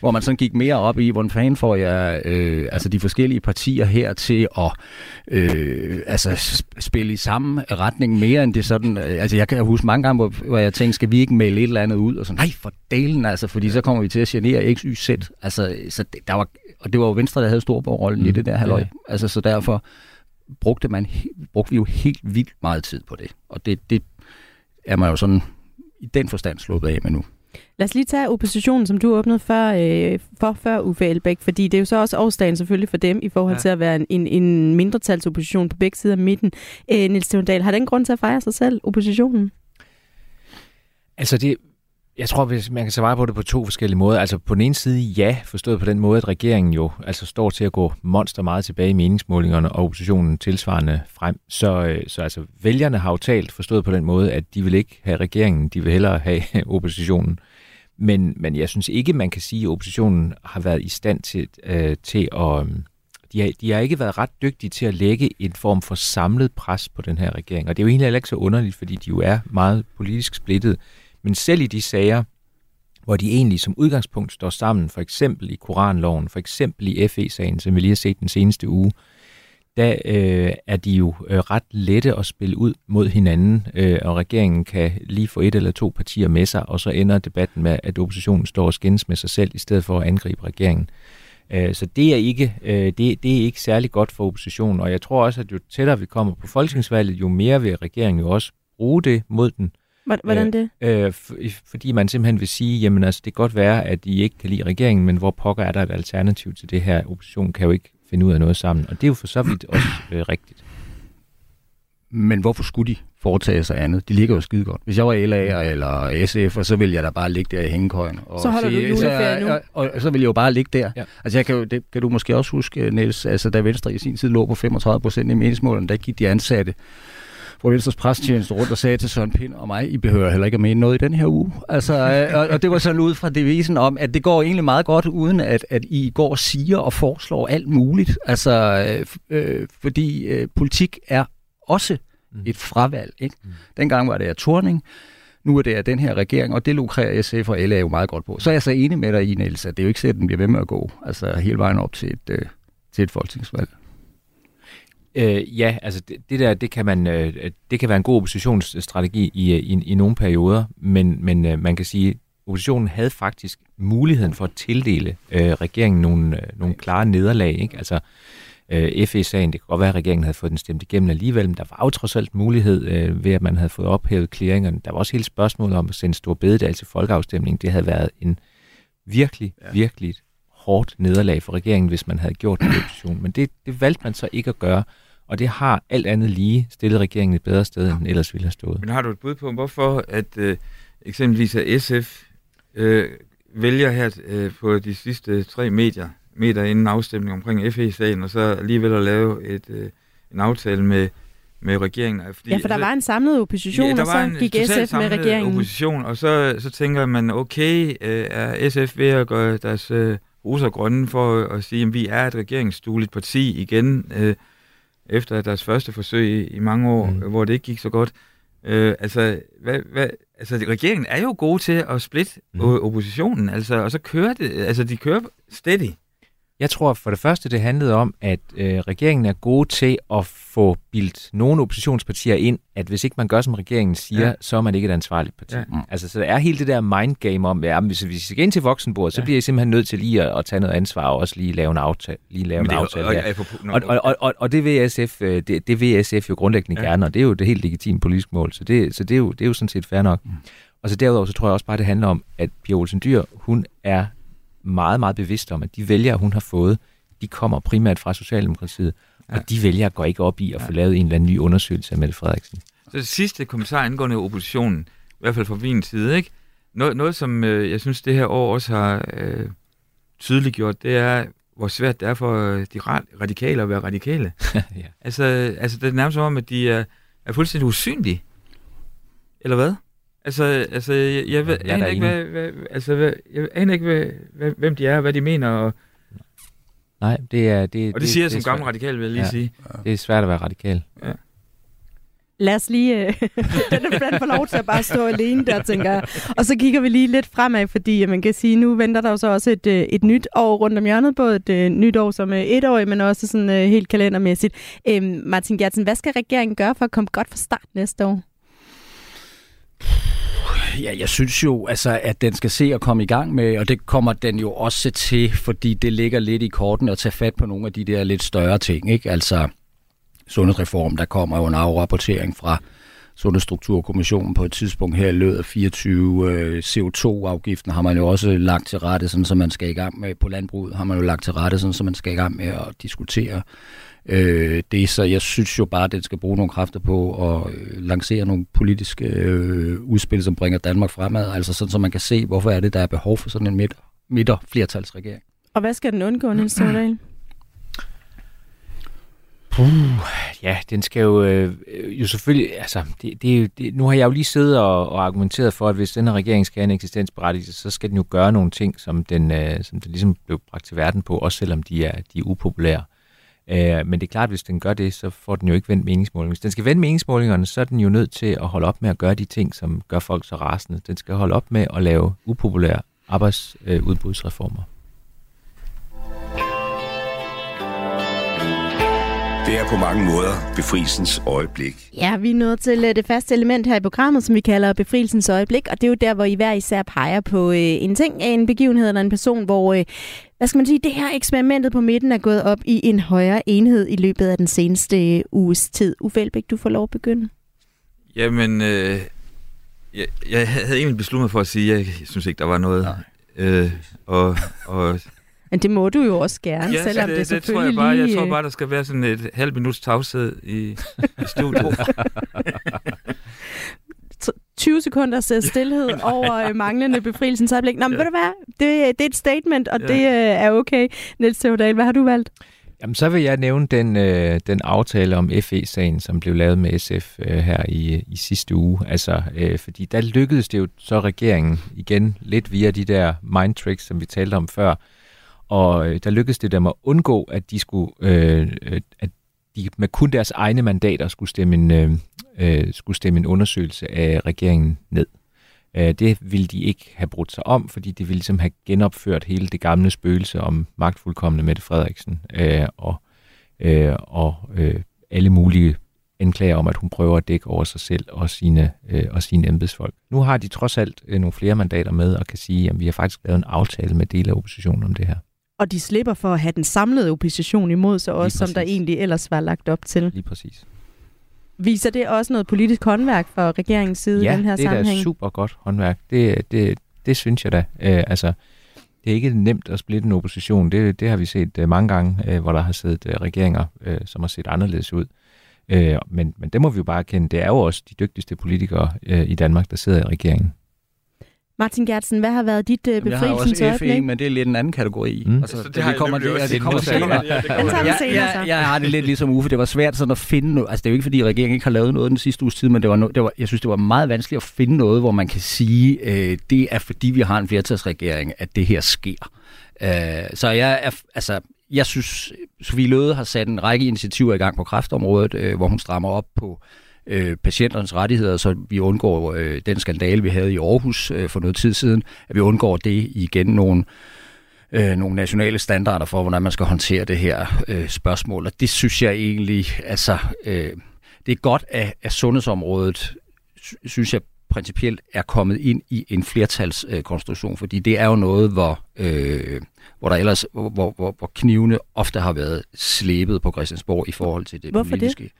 Hvor man sådan gik mere op i, hvordan fanden får jeg øh, altså de forskellige partier her til at øh, altså spille i samme retning mere end det sådan, øh, altså jeg kan huske mange gange, hvor, hvor jeg tænkte, skal vi ikke melde et eller andet ud, og sådan, nej for delen altså, fordi så kommer vi til at genere X, Y, Z, altså, så det, der var, og det var jo Venstre, der havde stor rollen mm. i det der halvøj, ja. altså så derfor, brugte, man, brugte vi jo helt vildt meget tid på det. Og det, det er man jo sådan i den forstand sluppet af med nu. Lad os lige tage oppositionen, som du åbnede før, øh, for før Uffe Elbæk, fordi det er jo så også årsdagen selvfølgelig for dem i forhold ja. til at være en, en, en mindretalsopposition på begge sider af midten. Øh, Niels Stevendal, har den grund til at fejre sig selv, oppositionen? Altså det, jeg tror, hvis man kan svare på det på to forskellige måder. Altså på den ene side, ja, forstået på den måde, at regeringen jo altså står til at gå monster meget tilbage i meningsmålingerne, og oppositionen tilsvarende frem. Så, øh, så altså, vælgerne har jo talt forstået på den måde, at de vil ikke have regeringen, de vil hellere have oppositionen. Men, men jeg synes ikke, man kan sige, at oppositionen har været i stand til, øh, til at... Øh, de, har, de har ikke været ret dygtige til at lægge en form for samlet pres på den her regering. Og det er jo egentlig heller ikke så underligt, fordi de jo er meget politisk splittet. Men selv i de sager, hvor de egentlig som udgangspunkt står sammen, for eksempel i Koranloven, for eksempel i FE-sagen, som vi lige har set den seneste uge, der øh, er de jo øh, ret lette at spille ud mod hinanden, øh, og regeringen kan lige få et eller to partier med sig, og så ender debatten med, at oppositionen står og skændes med sig selv, i stedet for at angribe regeringen. Øh, så det er, ikke, øh, det, det er ikke særlig godt for oppositionen, og jeg tror også, at jo tættere vi kommer på folketingsvalget, jo mere vil regeringen jo også bruge det mod den. Hvordan det? Øh, for, fordi man simpelthen vil sige, jamen altså, det kan godt være, at I ikke kan lide regeringen, men hvor pokker er der et alternativ til det her? Oppositionen kan jo ikke finde ud af noget sammen, og det er jo for så vidt også øh, rigtigt. Men hvorfor skulle de foretage sig andet? De ligger jo skide godt. Hvis jeg var LA eller SF, så ville jeg da bare ligge der i hængekøjen. Og så holder sige, du juleferie nu. Og, og, og, så vil jeg jo bare ligge der. Ja. Altså, jeg kan, jo, det kan du måske også huske, Niels, altså da Venstre i sin tid lå på 35 procent i meningsmålen, der gik de ansatte hvor Venstres prestjeneste rundt og sagde til Søren Pind og mig, I behøver heller ikke at mene noget i den her uge. Altså, øh, og, og det var sådan ud fra devisen om, at det går egentlig meget godt, uden at, at I går og siger og foreslår alt muligt. Altså, øh, øh, fordi øh, politik er også mm. et fravalg. Ikke? Mm. Dengang var det af Torning, nu er det af den her regering, og det lukrer SF og LA jo meget godt på. Så er jeg så enig med dig i, Niels, at det er jo ikke sådan, at den bliver ved med at gå, altså hele vejen op til et, øh, til et folketingsvalg. Øh, ja, altså det, det der, det kan, man, øh, det kan være en god oppositionsstrategi i, i, i nogle perioder, men, men øh, man kan sige, oppositionen havde faktisk muligheden for at tildele øh, regeringen nogle, øh, nogle klare nederlag. Ikke? Altså øh, FE-sagen, det kan godt være, at regeringen havde fået den stemt igennem alligevel, men der var jo trods alt mulighed øh, ved, at man havde fået ophævet clearingerne. Der var også hele spørgsmålet om at sende stor bededag til folkeafstemning. Det havde været en virkelig, ja. virkelig hårdt nederlag for regeringen, hvis man havde gjort det i opposition. Men det, det valgte man så ikke at gøre. Og det har alt andet lige stillet regeringen et bedre sted, end den ellers ville have stået. Men har du et bud på, hvorfor at øh, eksempelvis at SF øh, vælger her øh, på de sidste tre medier, meter inden afstemning omkring FE-sagen, og så alligevel at lave et, øh, en aftale med, med regeringen. Fordi, ja, for der altså, var en samlet opposition, ja, og så gik SF med regeringen. opposition, og så, så tænker man, okay, øh, er SF ved at gøre deres øh, roser grønne for at sige, at vi er et regeringsstueligt parti igen, øh, efter deres første forsøg i, i mange år, mm. hvor det ikke gik så godt. Øh, altså, hvad, hvad, altså, regeringen er jo gode til at splitte mm. oppositionen, altså, og så kører det, altså, de kører steady. Jeg tror for det første, det handlede om, at øh, regeringen er gode til at få bildt nogle oppositionspartier ind, at hvis ikke man gør, som regeringen siger, ja. så er man ikke et ansvarligt parti. Ja. Mm. Altså, så der er hele det der mindgame om, at hvis vi skal ind til voksenbordet, ja. så bliver I simpelthen nødt til lige at, at tage noget ansvar og også lige lave en aftale. Lige lave en aftale og, og, og, og, og, og det vil SF, øh, det, det vil SF jo grundlæggende ja. gerne, og det er jo det helt legitime politiske mål, så det, så det, er, jo, det er jo sådan set fair nok. Mm. Og så derudover, så tror jeg også bare, det handler om, at Pia Olsen Dyr, hun er meget, meget bevidst om, at de vælgere, hun har fået, de kommer primært fra Socialdemokratiet, ja. og de vælgere går ikke op i at få lavet en eller anden ny undersøgelse af Mette Frederiksen. Så det sidste kommentar angående oppositionen, i hvert fald fra min side, ikke? Noget, noget som øh, jeg synes, det her år også har øh, tydeligt gjort, det er, hvor svært det er for de radikale at være radikale. ja. altså, altså, det er nærmest som om, at de er, er fuldstændig usynlige. Eller hvad? Altså, altså jeg, jeg, ved, jeg aner ikke, hvad, hvad, altså, hvad, jeg aner ikke, hvad, hvad, hvem de er, hvad de mener. Og, Nej, det er... Det, og det, det siger jeg som gammel radikal, vil jeg lige ja, sige. Det er svært at være radikal. Ja. Lad os lige... Øh, den er få lov til at bare stå alene der, tænker jeg. Og så kigger vi lige lidt fremad, fordi man kan sige, nu venter der jo så også et, øh, et nyt år rundt om hjørnet. Både et øh, nyt år som et år, men også sådan helt kalendermæssigt. Øhm, Martin Gertsen, hvad skal regeringen gøre for at komme godt fra start næste år? Ja, jeg synes jo, altså, at den skal se at komme i gang med, og det kommer den jo også til, fordi det ligger lidt i korten at tage fat på nogle af de der lidt større ting. Ikke? Altså sundhedsreform, der kommer jo en afrapportering fra Sundhedsstrukturkommissionen på et tidspunkt her i løbet af 24. Øh, CO2-afgiften har man jo også lagt til rette, sådan, så man skal i gang med, på landbruget har man jo lagt til rette, sådan, så man skal i gang med at diskutere øh, det. Så jeg synes jo bare, at den skal bruge nogle kræfter på at øh, lancere nogle politiske øh, udspil, som bringer Danmark fremad. Altså sådan, så man kan se, hvorfor er det, der er behov for sådan en midter flertalsregering. Og hvad skal den undgå, Niels Stordal? Puh, ja, den skal jo, øh, øh jo selvfølgelig, altså, det, det, det, nu har jeg jo lige siddet og, og argumenteret for, at hvis den her regering skal have en eksistensberettigelse, så skal den jo gøre nogle ting, som den, øh, som den ligesom blev bragt til verden på, også selvom de er, de er upopulære. Øh, men det er klart, at hvis den gør det, så får den jo ikke vendt meningsmålingerne. Hvis den skal vende meningsmålingerne, så er den jo nødt til at holde op med at gøre de ting, som gør folk så rasende. Den skal holde op med at lave upopulære arbejdsudbudsreformer. Øh, Det er på mange måder befrielsens øjeblik. Ja, vi er nået til øh, det faste element her i programmet, som vi kalder befrielsens øjeblik, og det er jo der, hvor I hver især peger på øh, en ting, en begivenhed eller en person, hvor, øh, hvad skal man sige, det her eksperimentet på midten er gået op i en højere enhed i løbet af den seneste uges tid. Uffe Elbæk, du får lov at begynde. Jamen, øh, jeg, jeg havde egentlig besluttet mig for at sige, at jeg synes ikke, der var noget. Øh, og, og Men det må du jo også gerne, ja, selvom det, det, det, det tror jeg bare. Jeg tror øh, bare, der skal være sådan et halvt minuts tavshed i, i studiet. 20 sekunders øh, stillhed over øh, manglende befrielsens øjeblik. Nå, men Ja. ved du hvad? Det, det er et statement, og Ja. det øh, er okay. Niels Theodal, hvad har du valgt? Jamen, så vil jeg nævne den, øh, den aftale om FE-sagen, som blev lavet med SF øh, her i, i sidste uge. Altså, øh, fordi der lykkedes det jo så regeringen igen lidt via de der mind tricks, som vi talte om før. Og øh, der lykkedes det dem at undgå, at de skulle, øh, øh, at de med kun deres egne mandater skulle stemme en, øh, øh, skulle stemme en undersøgelse af regeringen ned. Øh, det ville de ikke have brudt sig om, fordi det ville ligesom have genopført hele det gamle spøgelse om magtfuldkommende Mette Frederiksen øh, og, øh, og øh, alle mulige anklager om, at hun prøver at dække over sig selv og sine, øh, og sine embedsfolk. Nu har de trods alt øh, nogle flere mandater med og kan sige, at vi har faktisk lavet en aftale med dele af oppositionen om det her. Og de slipper for at have den samlede opposition imod sig også, som der egentlig ellers var lagt op til. Lige præcis. Viser det også noget politisk håndværk fra regeringens side ja, i den her det er sammenhæng? da super godt håndværk. Det, det, det synes jeg da. Øh, altså, det er ikke nemt at splitte en opposition. Det, det har vi set øh, mange gange, øh, hvor der har siddet øh, regeringer, øh, som har set anderledes ud. Øh, men, men det må vi jo bare kende. Det er jo også de dygtigste politikere øh, i Danmark, der sidder i regeringen. Martin Gertsen, hvad har været dit uh, Jamen, jeg har befrielsens også FE, men det er lidt en anden kategori. Mm. Altså, Så det det, det kommer, det, det kommer Det er senere. Den tager vi jeg, har det lidt ligesom Uffe. Det var svært sådan at finde noget. Altså, det er jo ikke, fordi regeringen ikke har lavet noget den sidste uges tid, men det var, no, det var, jeg synes, det var meget vanskeligt at finde noget, hvor man kan sige, øh, det er fordi, vi har en flertalsregering, at det her sker. Øh, så jeg er, altså, jeg synes, Sofie Løde har sat en række initiativer i gang på kræftområdet, øh, hvor hun strammer op på øh, patienternes rettigheder, så vi undgår øh, den skandale, vi havde i Aarhus øh, for noget tid siden, at vi undgår det igen nogle øh, nogle nationale standarder for, hvordan man skal håndtere det her øh, spørgsmål. Og det synes jeg egentlig, altså, øh, det er godt, at, at sundhedsområdet, sy- synes jeg, principielt er kommet ind i en flertalskonstruktion, øh, fordi det er jo noget, hvor, øh, hvor der ellers, hvor, hvor, hvor, knivene ofte har været slæbet på Christiansborg i forhold til det Hvorfor det?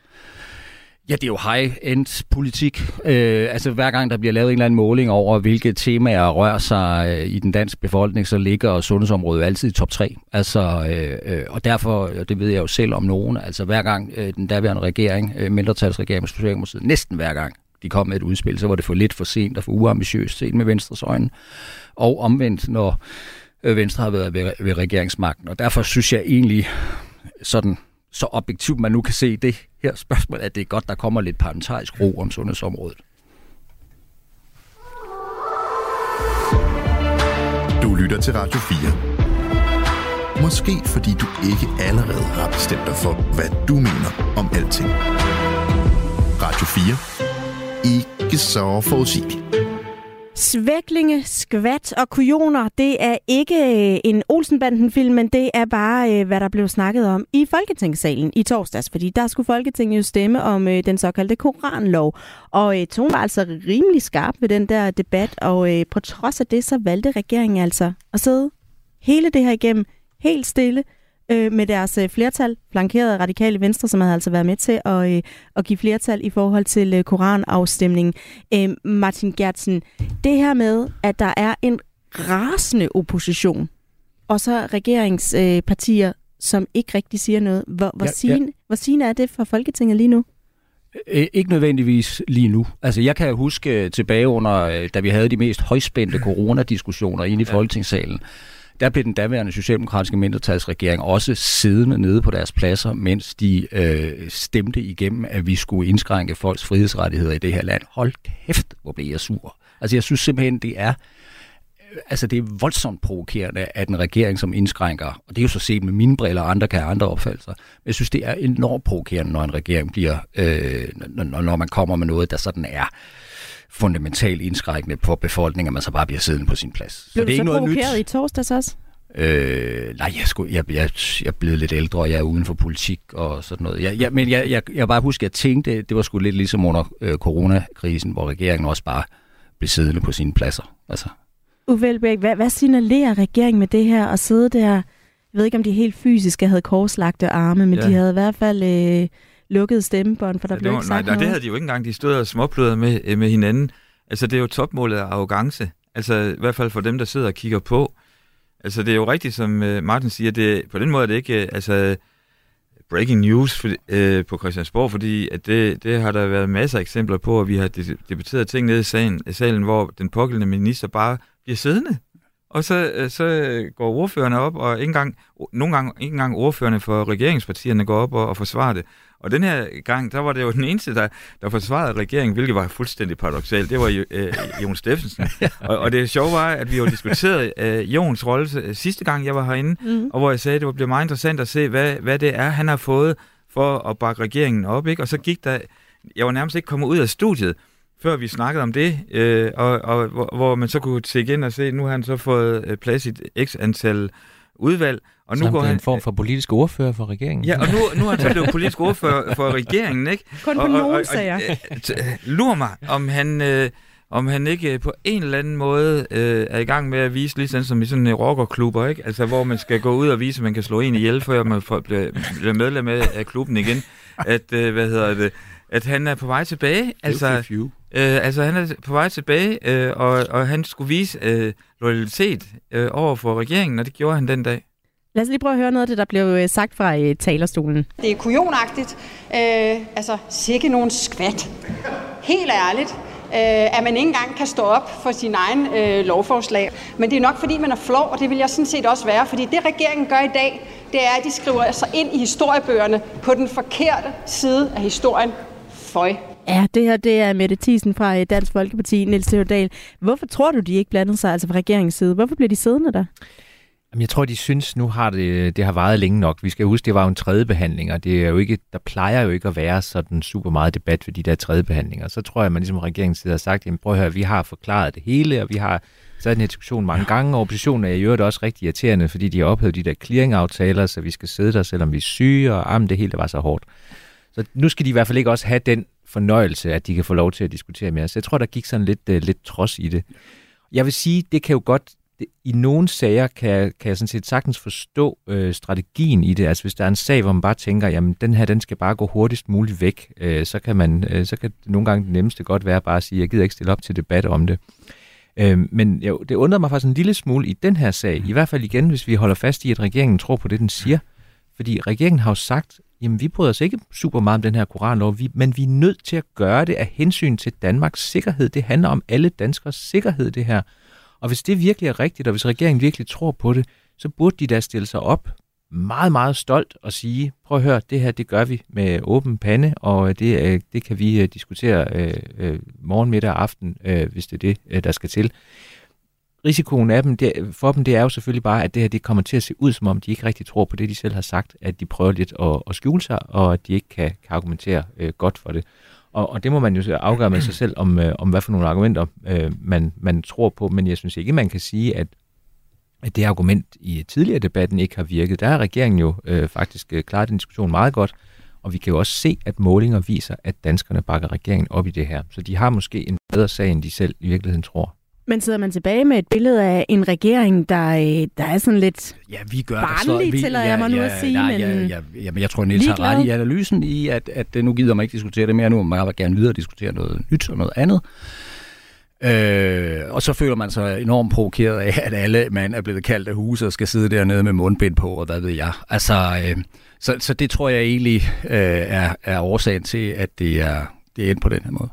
Ja, det er jo high-end politik. Øh, altså hver gang der bliver lavet en eller anden måling over, hvilke temaer rører sig øh, i den danske befolkning, så ligger sundhedsområdet altid i top 3. Altså, øh, øh, og derfor, og det ved jeg jo selv om nogen, altså hver gang øh, den daværende regering, øh, mindretalsregering Socialdemokratiet, næsten hver gang de kom med et udspil, så var det for lidt for sent og for uambitiøst set med Venstres øjne. Og omvendt, når øh, Venstre har været ved, ved regeringsmagten. Og derfor synes jeg egentlig, sådan så objektivt man nu kan se det her spørgsmål, at det er godt, der kommer lidt parlamentarisk ro om sundhedsområdet. Du lytter til Radio 4. Måske fordi du ikke allerede har bestemt dig for, hvad du mener om alting. Radio 4. Ikke så forudsigeligt. Svæklinge, skvat og kujoner, det er ikke øh, en Olsenbanden-film, men det er bare, øh, hvad der blev snakket om i Folketingssalen i torsdags, fordi der skulle Folketinget jo stemme om øh, den såkaldte Koranlov. Og øh, tonen var altså rimelig skarp ved den der debat, og på trods af det, så valgte regeringen altså at sidde hele det her igennem helt stille, øh, med deres øh, flertal, flankeret af radikale venstre, som havde altså været med til at, øh, at give flertal i forhold til øh, koranafstemningen. Øh, Martin Gertsen, det her med, at der er en rasende opposition, og så regeringspartier, øh, som ikke rigtig siger noget. Hvor, hvor, Ja, ja, sigende, hvor sigende er det for Folketinget lige nu? Øh, Ikke nødvendigvis lige nu. Altså, jeg kan huske tilbage under, øh, da vi havde de mest højspændte coronadiskussioner inde i Folketingssalen, der blev den daværende socialdemokratiske mindretalsregering også siddende nede på deres pladser, mens de øh, stemte igennem, at vi skulle indskrænke folks frihedsrettigheder i det her land. Hold kæft, hvor blev jeg sur. Altså, jeg synes simpelthen, det er øh, altså det er voldsomt provokerende, at en regering, som indskrænker, og det er jo så set med mine briller, og andre kan have andre opfattelser, men jeg synes, det er enormt provokerende, når en regering bliver, øh, når, når man kommer med noget, der sådan er fundamentalt indskrækkende på befolkningen, at man så bare bliver siddende på sin plads. Så Blev det er du ikke så noget nyt. i torsdags også? Øh, nej, jeg, skulle, jeg, jeg, jeg er blevet lidt ældre, og jeg er uden for politik og sådan noget. Jeg, jeg, men jeg, jeg, jeg bare husker, at jeg tænkte, det var sgu lidt ligesom under øh, coronakrisen, hvor regeringen også bare blev siddende på sine pladser. Altså, Uffe Elbæk, hvad, hvad signalerer regeringen med det her at sidde der? Jeg ved ikke, om de helt fysiske havde korslagte arme, men Ja. de havde i hvert fald øh, lukket stemmebånd, for der Ja, blev det, var, ikke nej, sagt nej, det noget. havde de jo ikke engang. De stod og småpløder med, øh, med hinanden. Altså, det er jo topmålet af arrogance. Altså, i hvert fald for dem, der sidder og kigger på. Altså, det er jo rigtigt, som øh, Martin siger, det, på den måde er det ikke øh, altså, breaking news for, øh, på Christiansborg, fordi at det, det har der været masser af eksempler på, at vi har de- debatteret ting nede i salen, i salen hvor den pågældende minister bare bliver siddende. Og så, så går ordførerne op, og ikke engang, nogle gange ikke engang ordførerne for regeringspartierne går op og, og forsvarer det. Og den her gang, der var det jo den eneste, der, der forsvarede regeringen, hvilket var fuldstændig paradoxalt. Det var jo, øh, Jon Steffensen. og, og det sjove var, at vi jo diskuterede øh, Jons rolle øh, sidste gang, jeg var herinde, Mm. og hvor jeg sagde, at det blev meget interessant at se, hvad, hvad det er, han har fået for at bakke regeringen op. Ikke? Og så gik der, jeg var nærmest ikke kommet ud af studiet, før vi snakkede om det, øh, og, og hvor, hvor man så kunne tjekke ind og se, nu har han så fået øh, plads i et x antal udvalg, og nu så går han han... en form for politisk ordfører for regeringen. Ja, og nu, nu er han så blevet politisk ordfører for regeringen, ikke? Kun på og, og, nogle og, sager. øh, øh, Lur mig, om han, øh, om han ikke øh, på en eller anden måde øh, er i gang med at vise, ligesom som i sådan en rockerklubber, ikke? Altså, hvor man skal gå ud og vise, at man kan slå en ihjel, før man får, bliver, bliver medlem af, klubben igen. At, øh, hvad hedder det, at han er på vej tilbage. Altså, Altså, øh, altså han er på vej tilbage, øh, og, og han skulle vise øh, loyalitet øh, over for regeringen, og det gjorde han den dag. Lad os lige prøve at høre noget af det, der blev øh, sagt fra øh, talerstolen. Det er kujonagtigt. Øh, altså, sikke nogen skvat. Helt ærligt. Øh, at man ikke engang kan stå op for sin egen øh, lovforslag. Men det er nok, fordi man er flov, og det vil jeg sådan set også være. Fordi det, regeringen gør i dag, det er, at de skriver sig ind i historiebøgerne på den forkerte side af historien. Føj. Ja, det her det er Mette Thiesen fra øh, Dansk Folkeparti, Niels Theodal. Hvorfor tror du, de ikke blandede sig, altså fra regeringens side? Hvorfor bliver de siddende der? Jamen, jeg tror, de synes, nu har det, det har varet længe nok. Vi skal huske, det var jo en tredje behandling, og det er jo ikke, der plejer jo ikke at være sådan super meget debat ved de der tredje behandlinger. Så tror jeg, at man ligesom regeringens side har sagt, jamen prøv at høre, vi har forklaret det hele, og vi har sat en her diskussion mange gange, og oppositionen er i øvrigt også rigtig irriterende, fordi de har ophævet de der clearingaftaler, så vi skal sidde der, selvom vi er syge, og jamen, det hele var så hårdt. Så nu skal de i hvert fald ikke også have den fornøjelse, at de kan få lov til at diskutere mere. Så jeg tror, der gik sådan lidt, uh, lidt trods i det. Jeg vil sige, det kan jo godt, i nogle sager kan, kan jeg sådan set sagtens forstå øh, strategien i det. Altså hvis der er en sag, hvor man bare tænker, jamen den her, den skal bare gå hurtigst muligt væk, øh, så, kan man, øh, så kan det nogle gange det nemmeste godt være bare at sige, jeg gider ikke stille op til debat om det. Øh, men jo, det undrer mig faktisk en lille smule i den her sag, i hvert fald igen, hvis vi holder fast i, at regeringen tror på det, den siger. Fordi regeringen har jo sagt, jamen vi bryder os ikke super meget om den her koranlov, vi, men vi er nødt til at gøre det af hensyn til Danmarks sikkerhed. Det handler om alle danskers sikkerhed, det her. Og hvis det virkelig er rigtigt, og hvis regeringen virkelig tror på det, så burde de da stille sig op meget, meget stolt og sige, prøv at høre, det her, det gør vi med åben pande, og øh, det, øh, det kan vi øh, diskutere øh, morgen, middag og aften, øh, hvis det er det, der skal til. Risikoen af dem, det, for dem, det er jo selvfølgelig bare, at det her det kommer til at se ud, som om de ikke rigtig tror på det, de selv har sagt, at de prøver lidt at, at skjule sig, og at de ikke kan, kan argumentere øh, godt for det. Og, og det må man jo afgøre med sig selv, om, øh, om hvad for nogle argumenter øh, man, man tror på, men jeg synes ikke, man kan sige, at, at det argument i tidligere debatten ikke har virket. Der har regeringen jo øh, faktisk øh, klaret den diskussion meget godt, og vi kan jo også se, at målinger viser, at danskerne bakker regeringen op i det her. Så de har måske en bedre sag, end de selv i virkeligheden tror. Men sidder man tilbage med et billede af en regering, der, øh, der er sådan lidt... Ja, vi gør Barnlig, så. tillader jeg mig nu at sige, nej, men ja, ja, ja, jeg tror, Niels har ret i analysen i, at, at nu gider man ikke diskutere det mere. Nu vil man gerne videre diskutere noget nyt og noget andet. Øh, og så føler man sig enormt provokeret af, at alle mand er blevet kaldt af huset og skal sidde dernede med mundbind på, og hvad ved jeg. Altså, øh, så, så det tror jeg egentlig øh, er, er årsagen til, at det er, det er endt på den her måde.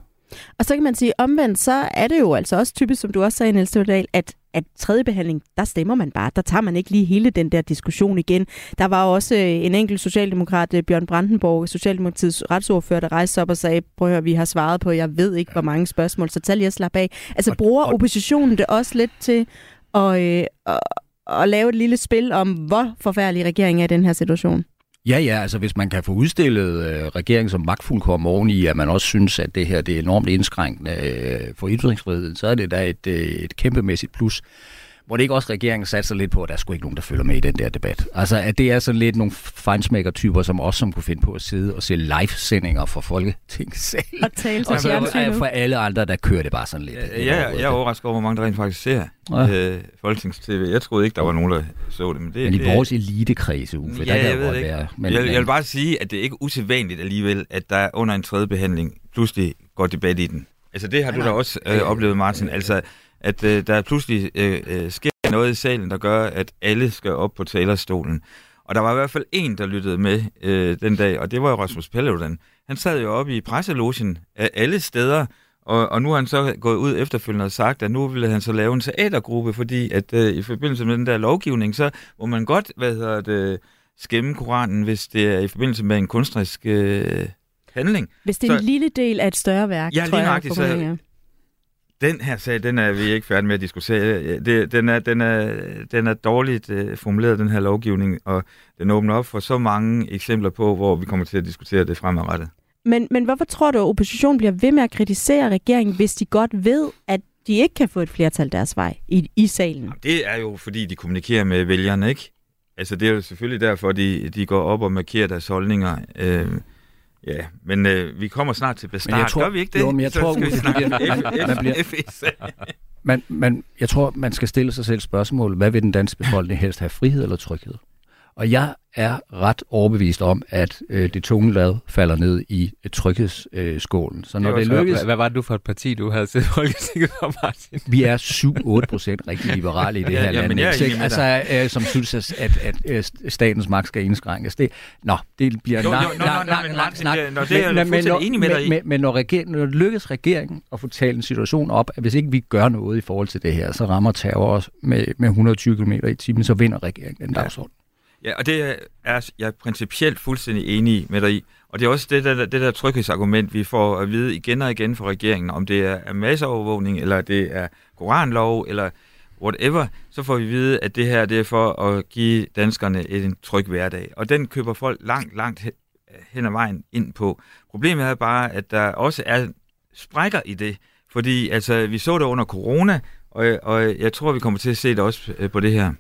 Og så kan man sige, omvendt, så er det jo altså også typisk, som du også sagde, Niels Theodal, at at tredje behandling, der stemmer man bare. Der tager man ikke lige hele den der diskussion igen. Der var også øh, en enkelt socialdemokrat, øh, Bjørn Brandenborg, Socialdemokratiets retsordfører, der rejste sig op og sagde, prøv at høre, vi har svaret på, jeg ved ikke, hvor mange spørgsmål, så tag lige at slappe af. Altså Og- bruger og- oppositionen det også lidt til og, øh, og, og lave et lille spil om, hvor forfærdelig regeringen er i den her situation. Ja, ja, altså hvis man kan få udstillet øh, regeringen som magtfuldkommen oveni, at man også synes, at det her det er enormt indskrænkende øh, for ytringsfriheden, så er det da et, øh, et kæmpemæssigt plus. Hvor det ikke også regeringen satser lidt på, at der er sgu ikke nogen, der følger med i den der debat. Altså, at det er sådan lidt nogle fejnsmækker-typer, som også som kunne finde på at sidde og se live-sendinger fra Folketingssalen. Og tale til Og så fjernsynet. for alle andre, der kører det bare sådan lidt. Ja, jeg, jeg er overrasket over, hvor mange der rent faktisk ser Ja. øh, Folketings-TV. Jeg troede ikke, der var nogen, der så det. Men, det, Men i det, vores elitekredse, Uffe, der Ja, kan jeg godt være. Men, jeg, jeg vil bare sige, at det er ikke usædvanligt alligevel, at der under en tredje behandling pludselig går debat i den. Altså det har du da også øh, oplevet, Martin. Altså, at øh, der pludselig øh, øh, sker noget i salen, der gør, at alle skal op på talerstolen. Og der var i hvert fald en, der lyttede med øh, den dag, og det var jo Rasmus Paludan. Han sad jo oppe i presselogen af alle steder, og, og nu har han så gået ud efterfølgende og sagt, at nu ville han så lave en teatergruppe, fordi at øh, i forbindelse med den der lovgivning, så må man godt, hvad hedder det, skæmme Koranen, hvis det er i forbindelse med en kunstnerisk øh, handling. Hvis det er Så- en lille del af et større værk, Ja, tror lige jeg, nøjagtigt, så-. Den her sag, den er vi ikke færdige med at diskutere. Det, den, er, den, er, den er dårligt øh, formuleret, den her lovgivning, og den åbner op for så mange eksempler på, hvor vi kommer til at diskutere det fremadrettet. Men, men hvorfor tror du, at oppositionen bliver ved med at kritisere regeringen, hvis de godt ved, at de ikke kan få et flertal deres vej i, i salen? Jamen, det er jo, fordi de kommunikerer med vælgerne, ikke? Altså, det er jo selvfølgelig derfor, de, de går op og markerer deres holdninger. Øh, ja, men øh, vi kommer snart til bestart. Men jeg tror- Gør vi ikke det? Jo, men jeg Så tror, skal vi snakke bliver- man bliver-. Men, men jeg tror, man skal stille sig selv spørgsmålet, hvad vil den danske befolkning helst have, frihed eller tryghed? Og jeg er ret overbevist om, at øh, det tunge lad falder ned i øh, tryghedsskålen. Så når det, Hvad- lykkes, Hvad, hvad var det du for et parti, du havde siddet Folketinget for, Martin? vi er 7-8 procent rigtig liberale i det Ja, her ja, land. men jeg ikke? altså, øh, som synes, at, at, at, at statens magt skal indskrænkes. Det, nå, det bliver Jo, jo, lang, men Martin, snak. det- det når- men, men, men når, regeringen, når det lykkes regeringen at få talt en situation op, at hvis ikke vi gør noget i forhold til det her, så rammer terror os med, med 120 km i timen, så vinder regeringen den dagsorden. Ja, og det er jeg er principielt fuldstændig enig med dig i. Og det er også det der, det der tryghedsargument, vi får at vide igen og igen fra regeringen, om det er masseovervågning, eller det er koranlov, eller whatever, så får vi at vide, at det her det er for at give danskerne en tryg hverdag. Og den køber folk langt, langt hen- ad vejen ind på. Problemet er bare, at der også er sprækker i det. Fordi altså, vi så det under corona, og, og jeg tror, vi kommer til at se det også øh, på det her.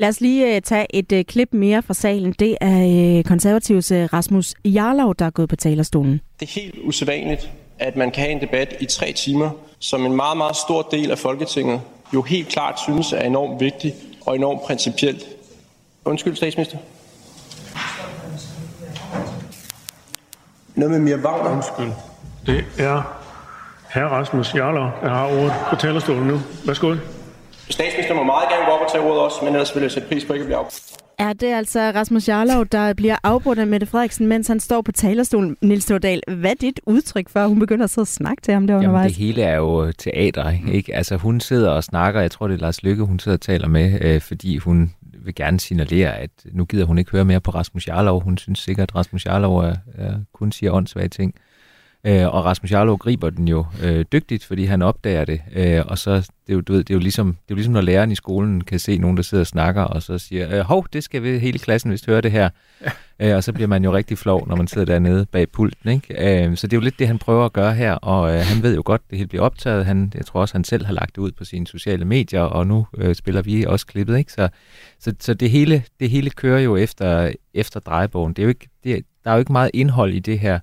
Lad os lige uh, tage et uh, klip mere fra salen. Det er konservativs uh, Rasmus Jarlov, der er gået på talerstolen. Det er helt usædvanligt, at man kan have en debat i tre timer, som en meget, meget stor del af Folketinget jo helt klart synes er enormt vigtig og enormt principielt. Undskyld, statsminister. Noget med Mia Wagner. Undskyld. Det er hr. Rasmus Jarlov, der har ordet på talerstolen nu. Værsgo. Statsminister må meget gerne gå op og tage ordet også, men ellers vil jeg sætte pris på ikke at blive afbrudt. Er det altså Rasmus Jarlov, der bliver afbrudt af Mette Frederiksen, mens han står på talerstolen? Nils Tordal, hvad er dit udtryk for, at hun begynder at sidde og snakke til ham der Jamen, undervejs? det hele er jo teater, ikke? ikke? Altså, hun sidder og snakker, jeg tror, det er Lars Lykke, hun sidder og taler med, øh, fordi hun vil gerne signalere, at nu gider hun ikke høre mere på Rasmus Jarlov. Hun synes sikkert, at Rasmus Jarlov er, er, kun siger åndssvage ting. Øh, og Rasmus Jarlov griber den jo øh, dygtigt, fordi han opdager det. Øh, og så, det er, jo, du ved, det, er jo ligesom, det er jo ligesom, når læreren i skolen kan se nogen, der sidder og snakker, og så siger, øh, hov, det skal vi hele klassen vist høre det her. Ja. Øh, og så bliver man jo rigtig flov, når man sidder dernede bag pulten. Ikke? Øh, så det er jo lidt det, han prøver at gøre her, og øh, han ved jo godt, det hele bliver optaget. Han, jeg tror også, han selv har lagt det ud på sine sociale medier, og nu øh, spiller vi også klippet. Ikke? Så, så, så det, hele, det hele kører jo efter, efter drejebogen. Det er jo ikke, det, er- der er jo ikke meget indhold i det her,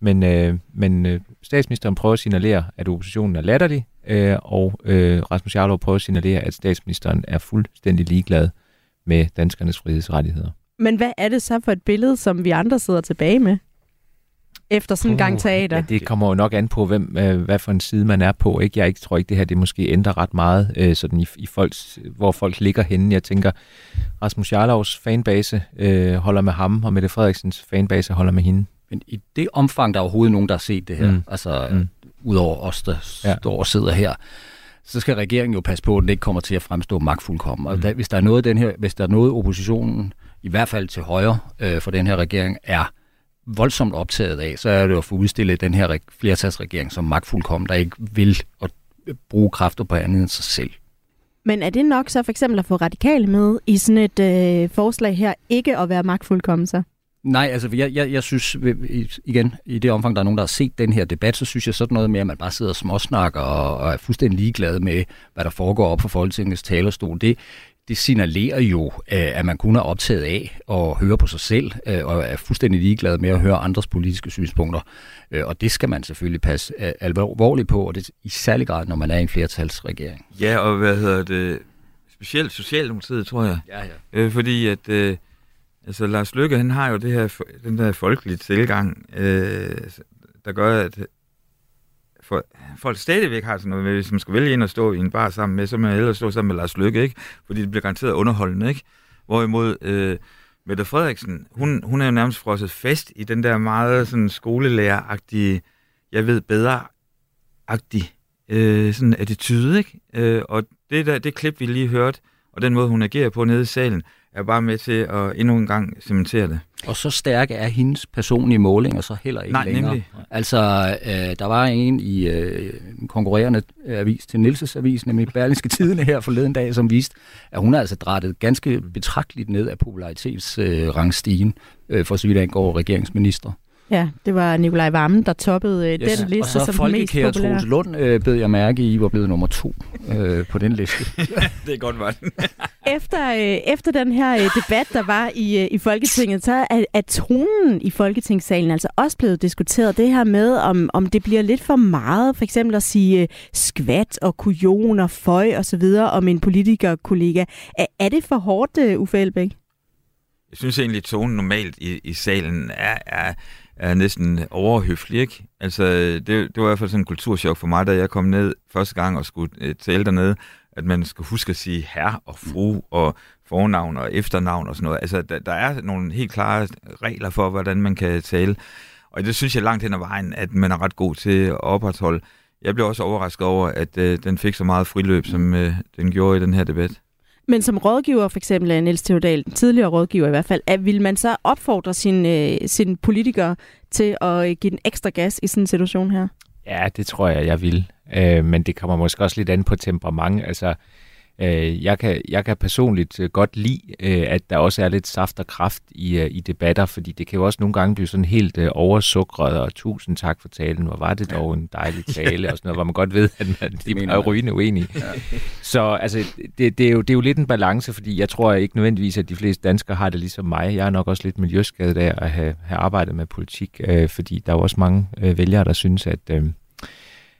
men, øh, men øh, statsministeren prøver at signalere, at oppositionen er latterlig, øh, og øh, Rasmus Jarlov prøver at signalere, at statsministeren er fuldstændig ligeglad med danskernes frihedsrettigheder. Men hvad er det så for et billede, som vi andre sidder tilbage med? Efter sådan en gang teater. Ja, det kommer jo nok an på, hvem, øh, hvad for en side man er på. Ikke? Jeg ikke, tror ikke, det her det måske ændrer ret meget, øh, sådan i, i folks, hvor folk ligger henne. Jeg tænker, Rasmus Jarlovs fanbase øh, holder med ham, og Mette Frederiksens fanbase holder med hende. Men i det omfang, der er overhovedet nogen, der har set det her, Mm. mm. altså Mm. mm. udover os, der Ja. står og sidder her, så skal regeringen jo passe på, at den ikke kommer til at fremstå magtfuldkommen. Og da, hvis, der er noget, den her, hvis der er noget, oppositionen, i hvert fald til højre øh, for den her regering, er voldsomt optaget af, så er det jo at få udstillet den her reg- flertalsregering som magtfuldkommen, der ikke vil at bruge kræfter på andet end sig selv. Men er det nok så for eksempel at få radikale med i sådan et øh, forslag her, ikke at være magtfuldkommen så? Nej, altså jeg, jeg, jeg synes, igen, i det omfang, der er nogen, der har set den her debat, så synes jeg sådan noget med, at man bare sidder og småsnakker og, og er fuldstændig ligeglad med, hvad der foregår op på Folketingets talerstol. Det, det signalerer jo, øh, at man kun er optaget af at høre på sig selv, øh, og er fuldstændig ligeglad med at høre andres politiske synspunkter. Øh, og det skal man selvfølgelig passe alvorligt på, og det i særlig grad, når man er i en flertalsregering. Ja, og hvad hedder det? Specielt Socialdemokratiet, tror jeg. Ja, ja. fordi at... Altså, Lars Lykke, han har jo det her, den der folkelige tilgang, øh, der gør, at for, folk stadigvæk har sådan noget med, hvis man skal vælge ind og stå i en bar sammen med, så man ellers stå sammen med Lars Lykke, ikke? Fordi det bliver garanteret underholdende, ikke? Hvorimod øh, Mette Frederiksen, hun, hun er jo nærmest frosset fast i den der meget sådan skolelæreragtige, jeg ved bedre-agtig øh, sådan attitude, ikke? Øh, og det der, det klip, vi lige hørte, og den måde, hun agerer på nede i salen, er bare med til at endnu en gang cementere det. Og så stærke er hendes personlige målinger så heller ikke Nej, længere. Nemlig. Altså, øh, der var en i øh, en konkurrerende avis til Nilses avis, nemlig Berlingske Tidene her forleden dag, som viste, at hun har altså drættet ganske betragteligt ned af popularitetsrangstigen, øh, for så vidt angår regeringsminister. Ja, det var Nikolaj Vammen, der toppede øh, yes. den liste som den mest populære. Og så Troels Lund øh, bed jeg mærke i, var blevet nummer to øh, på den liste. det er godt, var efter, øh, efter den her øh, debat, der var i, øh, i Folketinget, så er, er tonen i Folketingssalen altså også blevet diskuteret. Det her med, om, om det bliver lidt for meget, for eksempel at sige øh, skvat og kujon og føj og så videre om en politikerkollega. Er, er det for hårdt, øh, Uffe Elbæk? Jeg synes egentlig, at tonen normalt i, i salen er, er er næsten overhøflig, ikke? Altså, det, det var i hvert fald sådan en kulturschok for mig, da jeg kom ned første gang og skulle øh, tale dernede, at man skal huske at sige herre og fru og fornavn og efternavn og sådan noget. Altså, der, der er nogle helt klare regler for, hvordan man kan tale. Og det synes jeg langt hen ad vejen, at man er ret god til at opretholde. Jeg blev også overrasket over, at øh, den fik så meget friløb, som øh, den gjorde i den her debat. Men som rådgiver, for eksempel Niels Theodal, tidligere rådgiver i hvert fald, at vil man så opfordre sine, øh, sin politikere til at øh, give den ekstra gas i sådan en situation her? Ja, det tror jeg, jeg vil. Øh, men det kommer måske også lidt an på temperament. Altså, Øh, jeg, kan, jeg kan personligt øh, godt lide, øh, at der også er lidt saft og kraft i, i debatter, fordi det kan jo også nogle gange blive sådan helt oversukret, og tusind tak for talen, hvor var det dog en dejlig tale, og sådan noget, hvor man godt ved, at man, de er rygende uenige. Ja. Så altså, det, det, er jo, det er jo lidt en balance, fordi jeg tror ikke nødvendigvis, at de fleste danskere har det ligesom mig. Jeg er nok også lidt miljøskadet af at have, have arbejdet med politik, fordi der er jo også mange vælgere, der synes, at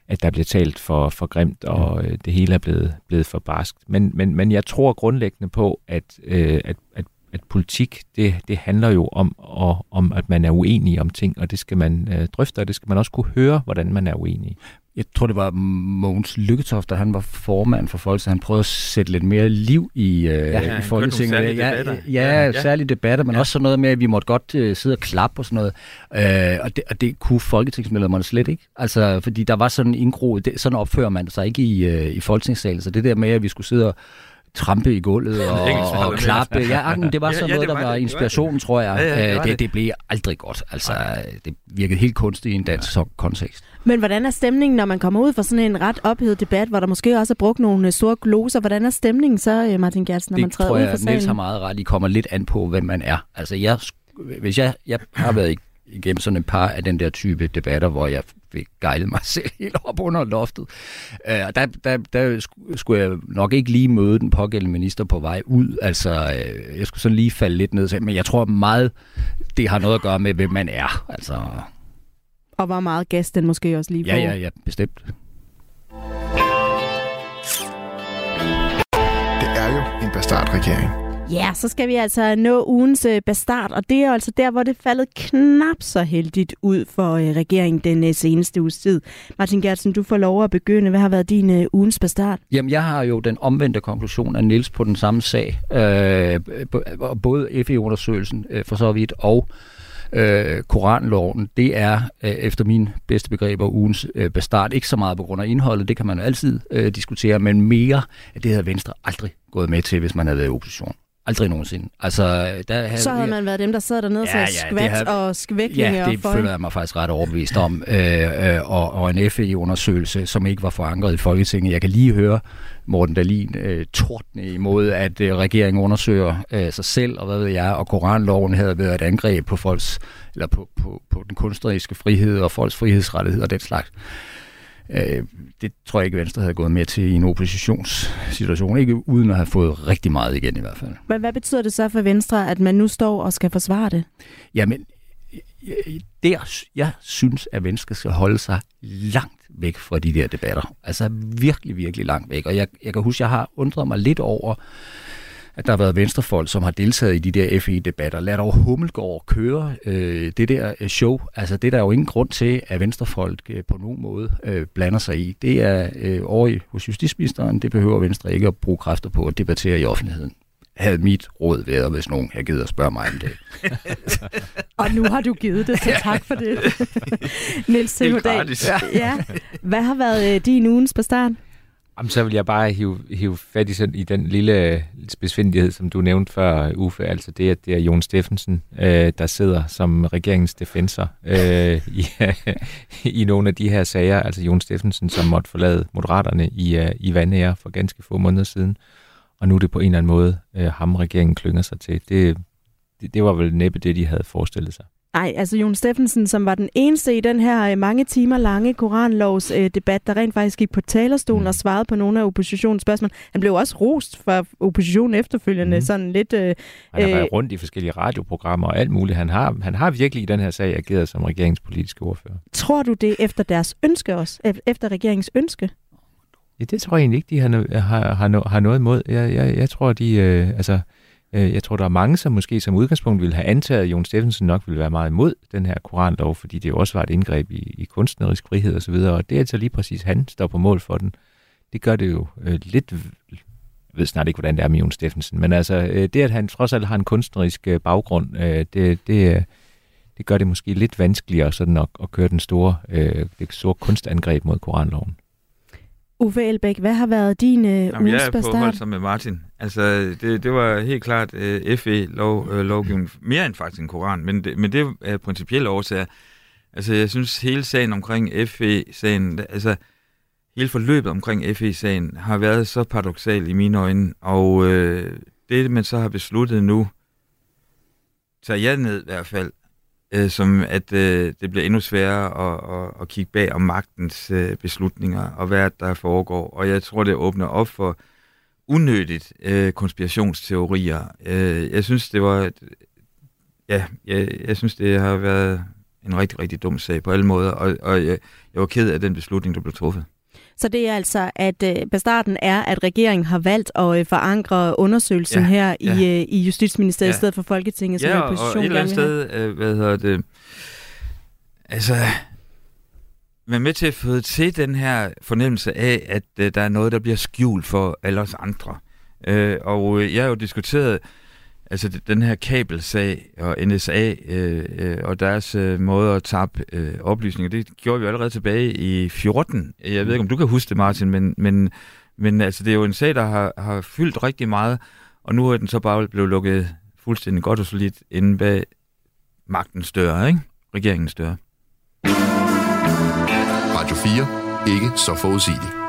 at der bliver talt for, for grimt, og øh, det hele er blevet, blevet for barskt. Men, men, men jeg tror grundlæggende på, at, øh, at, at, at politik, det, det handler jo om, og, om, at man er uenig om ting, og det skal man øh, drøfte, og det skal man også kunne høre, hvordan man er uenig jeg tror, det var Mogens Lykketoft, da han var formand for Folketinget. Han prøvede at sætte lidt mere liv i, øh, ja, i Folketinget. Ja, ja, ja, ja, særlige debatter, men ja. også sådan noget med, at vi måtte godt uh, sidde og klappe og sådan noget. Uh, og, det, og det kunne folketingsmedlemmerne slet ikke. Altså, fordi der var sådan en indgro, det, sådan opfører man sig ikke i, uh, i Folketingssalen. Så det der med, at vi skulle sidde og trampe i gulvet og, og klappe. Ja, det var sådan ja, ja, noget, der var, var inspirationen, det. tror jeg. Ja, ja, det, det, det blev aldrig godt. Altså, det virkede helt kunstigt i en dansk kontekst. Men hvordan er stemningen, når man kommer ud fra sådan en ret ophedet debat, hvor der måske også er brugt nogle øh, store gloser? Hvordan er stemningen så, øh, Martin Gersten, når det man træder ud fra salen? Det tror jeg, har meget ret. I kommer lidt an på, hvem man er. Altså, jeg, hvis jeg, jeg har været igennem sådan et par af den der type debatter, hvor jeg fik gejlet mig selv helt op under loftet. Uh, der, der, der skulle jeg nok ikke lige møde den pågældende minister på vej ud. Altså, uh, jeg skulle sådan lige falde lidt ned. Men jeg tror meget, det har noget at gøre med, hvem man er. Altså, og hvor meget gas den måske også lige får. Ja, ja, ja, bestemt. Det er jo en bastardregering. Ja, så skal vi altså nå ugens øh, bastard, og det er altså der, hvor det faldet knap så heldigt ud for øh, regeringen den øh, seneste uges tid. Martin Gertsen, du får lov at begynde. Hvad har været din ugens bastard? Jamen, jeg har jo den omvendte konklusion af Nils på den samme sag. Øh, både FE-undersøgelsen for så vidt, og øh, koranloven, det er øh, efter min bedste begreber ugens øh, bestart. Ikke så meget på grund af indholdet, det kan man jo altid øh, diskutere, men mere, at det havde Venstre aldrig gået med til, hvis man havde været i opposition. Aldrig nogensinde. Altså, der havde, så havde man været dem, der sad dernede og ja, sagde ja, skvat og skvæklinger Ja, det føler jeg mig faktisk ret overbevist om. Øh, øh, og, og en FE-undersøgelse, som ikke var forankret i Folketinget. Jeg kan lige høre Morten Dalin øh, tordne imod, at øh, regeringen undersøger øh, sig selv, og hvad ved jeg, og koranloven havde været et angreb på folks, eller på, på, på den kunstneriske frihed og folks frihedsrettigheder og den slags. Øh, det tror jeg ikke, Venstre havde gået med til i en oppositionssituation. Ikke uden at have fået rigtig meget igen i hvert fald. Men hvad betyder det så for Venstre, at man nu står og skal forsvare det? Jamen, der, jeg synes, at Venstre skal holde sig langt væk fra de der debatter. Altså virkelig, virkelig langt væk. Og jeg, jeg kan huske, jeg har undret mig lidt over, at der har været venstrefolk, som har deltaget i de der FE-debatter. Lad dog Hummelgaard køre øh, det der øh, show. Altså, det er der jo ingen grund til, at venstrefolk øh, på nogen måde øh, blander sig i. Det er øh, over i, hos justitsministeren. Det behøver Venstre ikke at bruge kræfter på at debattere i offentligheden havde mit råd været, hvis nogen har givet at spørge mig om det. og nu har du givet det, så tak for det. Niels Silverdal, ja. Hvad har været øh, din ugens på start? Jamen, så vil jeg bare hive, hive fat i, sådan, i den lille øh, besvindelighed, som du nævnte før, øh, Uffe. Altså det, at det er Jon Steffensen, øh, der sidder som regeringens defensor øh, i, i nogle af de her sager. Altså Jon Steffensen, som måtte forlade Moderaterne i, øh, i Vandære for ganske få måneder siden. Og nu er det på en eller anden måde øh, ham, regeringen klynger sig til. Det, det, det var vel næppe det, de havde forestillet sig. Nej, altså Jon Steffensen, som var den eneste i den her øh, mange timer lange koranlovs øh, debat, der rent faktisk gik på talerstolen mm. og svarede på nogle af oppositionens spørgsmål. Han blev også rost for oppositionen efterfølgende, mm. sådan lidt... Øh, han har været øh, rundt i forskellige radioprogrammer og alt muligt. Han har, han har virkelig i den her sag ageret som regeringspolitiske ordfører. Tror du det efter deres ønske også? Efter regeringens ønske? Ja, det tror jeg egentlig ikke, de har, har, har, har noget imod. Jeg, jeg, jeg tror, de... Øh, altså, Øh, jeg tror, der er mange, som måske som udgangspunkt ville have antaget, at Jon Steffensen nok ville være meget imod den her koranlov, fordi det jo også var et indgreb i, i kunstnerisk frihed osv., og, og det er altså lige præcis, han står på mål for den. Det gør det jo øh, lidt... Jeg ved snart ikke, hvordan det er med Jon Steffensen, men altså, øh, det, at han trods alt har en kunstnerisk øh, baggrund, øh, det, det, øh, det gør det måske lidt vanskeligere sådan at, at køre den store, øh, det store kunstangreb mod koranloven. Uffe Elbæk, hvad har været din øh, Jamen, jeg er på hold som med Martin. Altså, det, det var helt klart øh, FE-lovgivning, øh, mere end faktisk en koran, men det, men det er principielle årsager. Altså, jeg synes, hele sagen omkring FE-sagen, altså, hele forløbet omkring FE-sagen har været så paradoxal i mine øjne, og øh, det, man så har besluttet nu, tager jeg ned i hvert fald, øh, som at øh, det bliver endnu sværere at, at, at kigge bag om magtens øh, beslutninger og hvad der foregår. Og jeg tror, det åbner op for unødigt øh, konspirationsteorier. Øh, jeg synes, det var... Ja, jeg, jeg synes, det har været en rigtig, rigtig dum sag på alle måder, og, og jeg, jeg var ked af den beslutning, der blev truffet. Så det er altså, at øh, bestarten er, at regeringen har valgt at øh, forankre undersøgelsen ja, her ja. i, øh, i Justitsministeriet ja. i stedet for Folketinget, som ja, opposition og et eller andet sted, øh, hvad hedder det, altså, være med til at føde til den her fornemmelse af, at øh, der er noget, der bliver skjult for alle os andre. Øh, og øh, jeg har jo diskuteret altså den her kabelsag og NSA øh, øh, og deres øh, måde at tabe øh, oplysninger, det gjorde vi allerede tilbage i 14. Jeg ved ikke, om du kan huske det, Martin, men, men, men altså, det er jo en sag, der har, har fyldt rigtig meget, og nu er den så bare blevet lukket fuldstændig godt og solidt inde bag magtens dør, ikke? Regeringens dør. Radio 4. Ikke så forudsigeligt.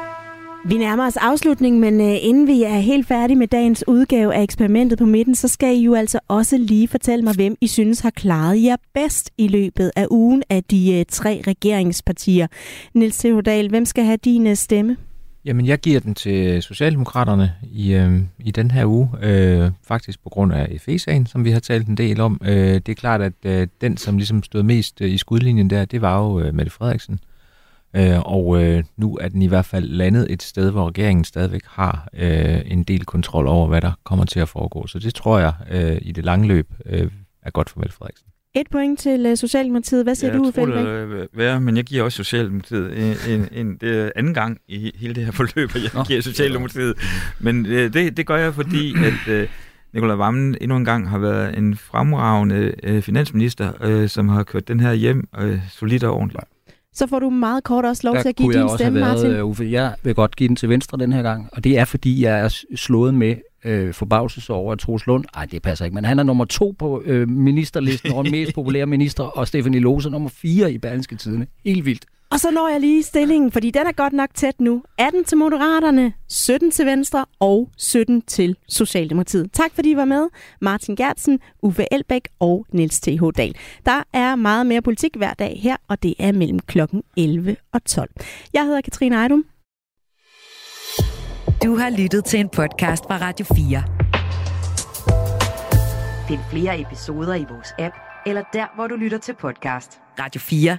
Vi nærmer os afslutningen, men øh, inden vi er helt færdige med dagens udgave af eksperimentet på midten, så skal I jo altså også lige fortælle mig, hvem I synes har klaret jer bedst i løbet af ugen af de øh, tre regeringspartier. Nils Theodal, hvem skal have din øh, stemme? Jamen, jeg giver den til Socialdemokraterne i, øh, i den her uge, øh, faktisk på grund af FE-sagen, som vi har talt en del om. Øh, det er klart, at øh, den, som ligesom stod mest øh, i skudlinjen der, det var jo øh, Mette Frederiksen. Øh, og øh, nu er den i hvert fald landet et sted, hvor regeringen stadigvæk har øh, en del kontrol over, hvad der kommer til at foregå. Så det tror jeg øh, i det lange løb øh, er godt for Mette Frederiksen. Et point til uh, Socialdemokratiet. Hvad siger ja, du, Fælbæk? Jeg tror være, men jeg giver også Socialdemokratiet en, en, en, det anden gang i hele det her forløb, at jeg Nå. giver Socialdemokratiet. Men uh, det, det gør jeg, fordi at uh, Nikolaj Vammen endnu en gang har været en fremragende uh, finansminister, uh, som har kørt den her hjem uh, solidt og ordentligt. Så får du meget kort også lov Der til at give din stemme, været, Martin. Uffe, jeg vil godt give den til Venstre den her gang, og det er, fordi jeg er slået med øh, forbavselse over, at Troels Lund, ej det passer ikke, men han er nummer to på øh, ministerlisten over mest populære minister, og Stefanie Lose nummer fire i Berlingske Tidene. Helt vildt. Og så når jeg lige stillingen, fordi den er godt nok tæt nu. 18 til Moderaterne, 17 til Venstre og 17 til Socialdemokratiet. Tak fordi I var med. Martin Gertsen, Uffe Elbæk og Niels T.H. Dahl. Der er meget mere politik hver dag her, og det er mellem klokken 11 og 12. Jeg hedder Katrine Ejdum. Du har lyttet til en podcast fra Radio 4. Find flere episoder i vores app, eller der, hvor du lytter til podcast. Radio 4.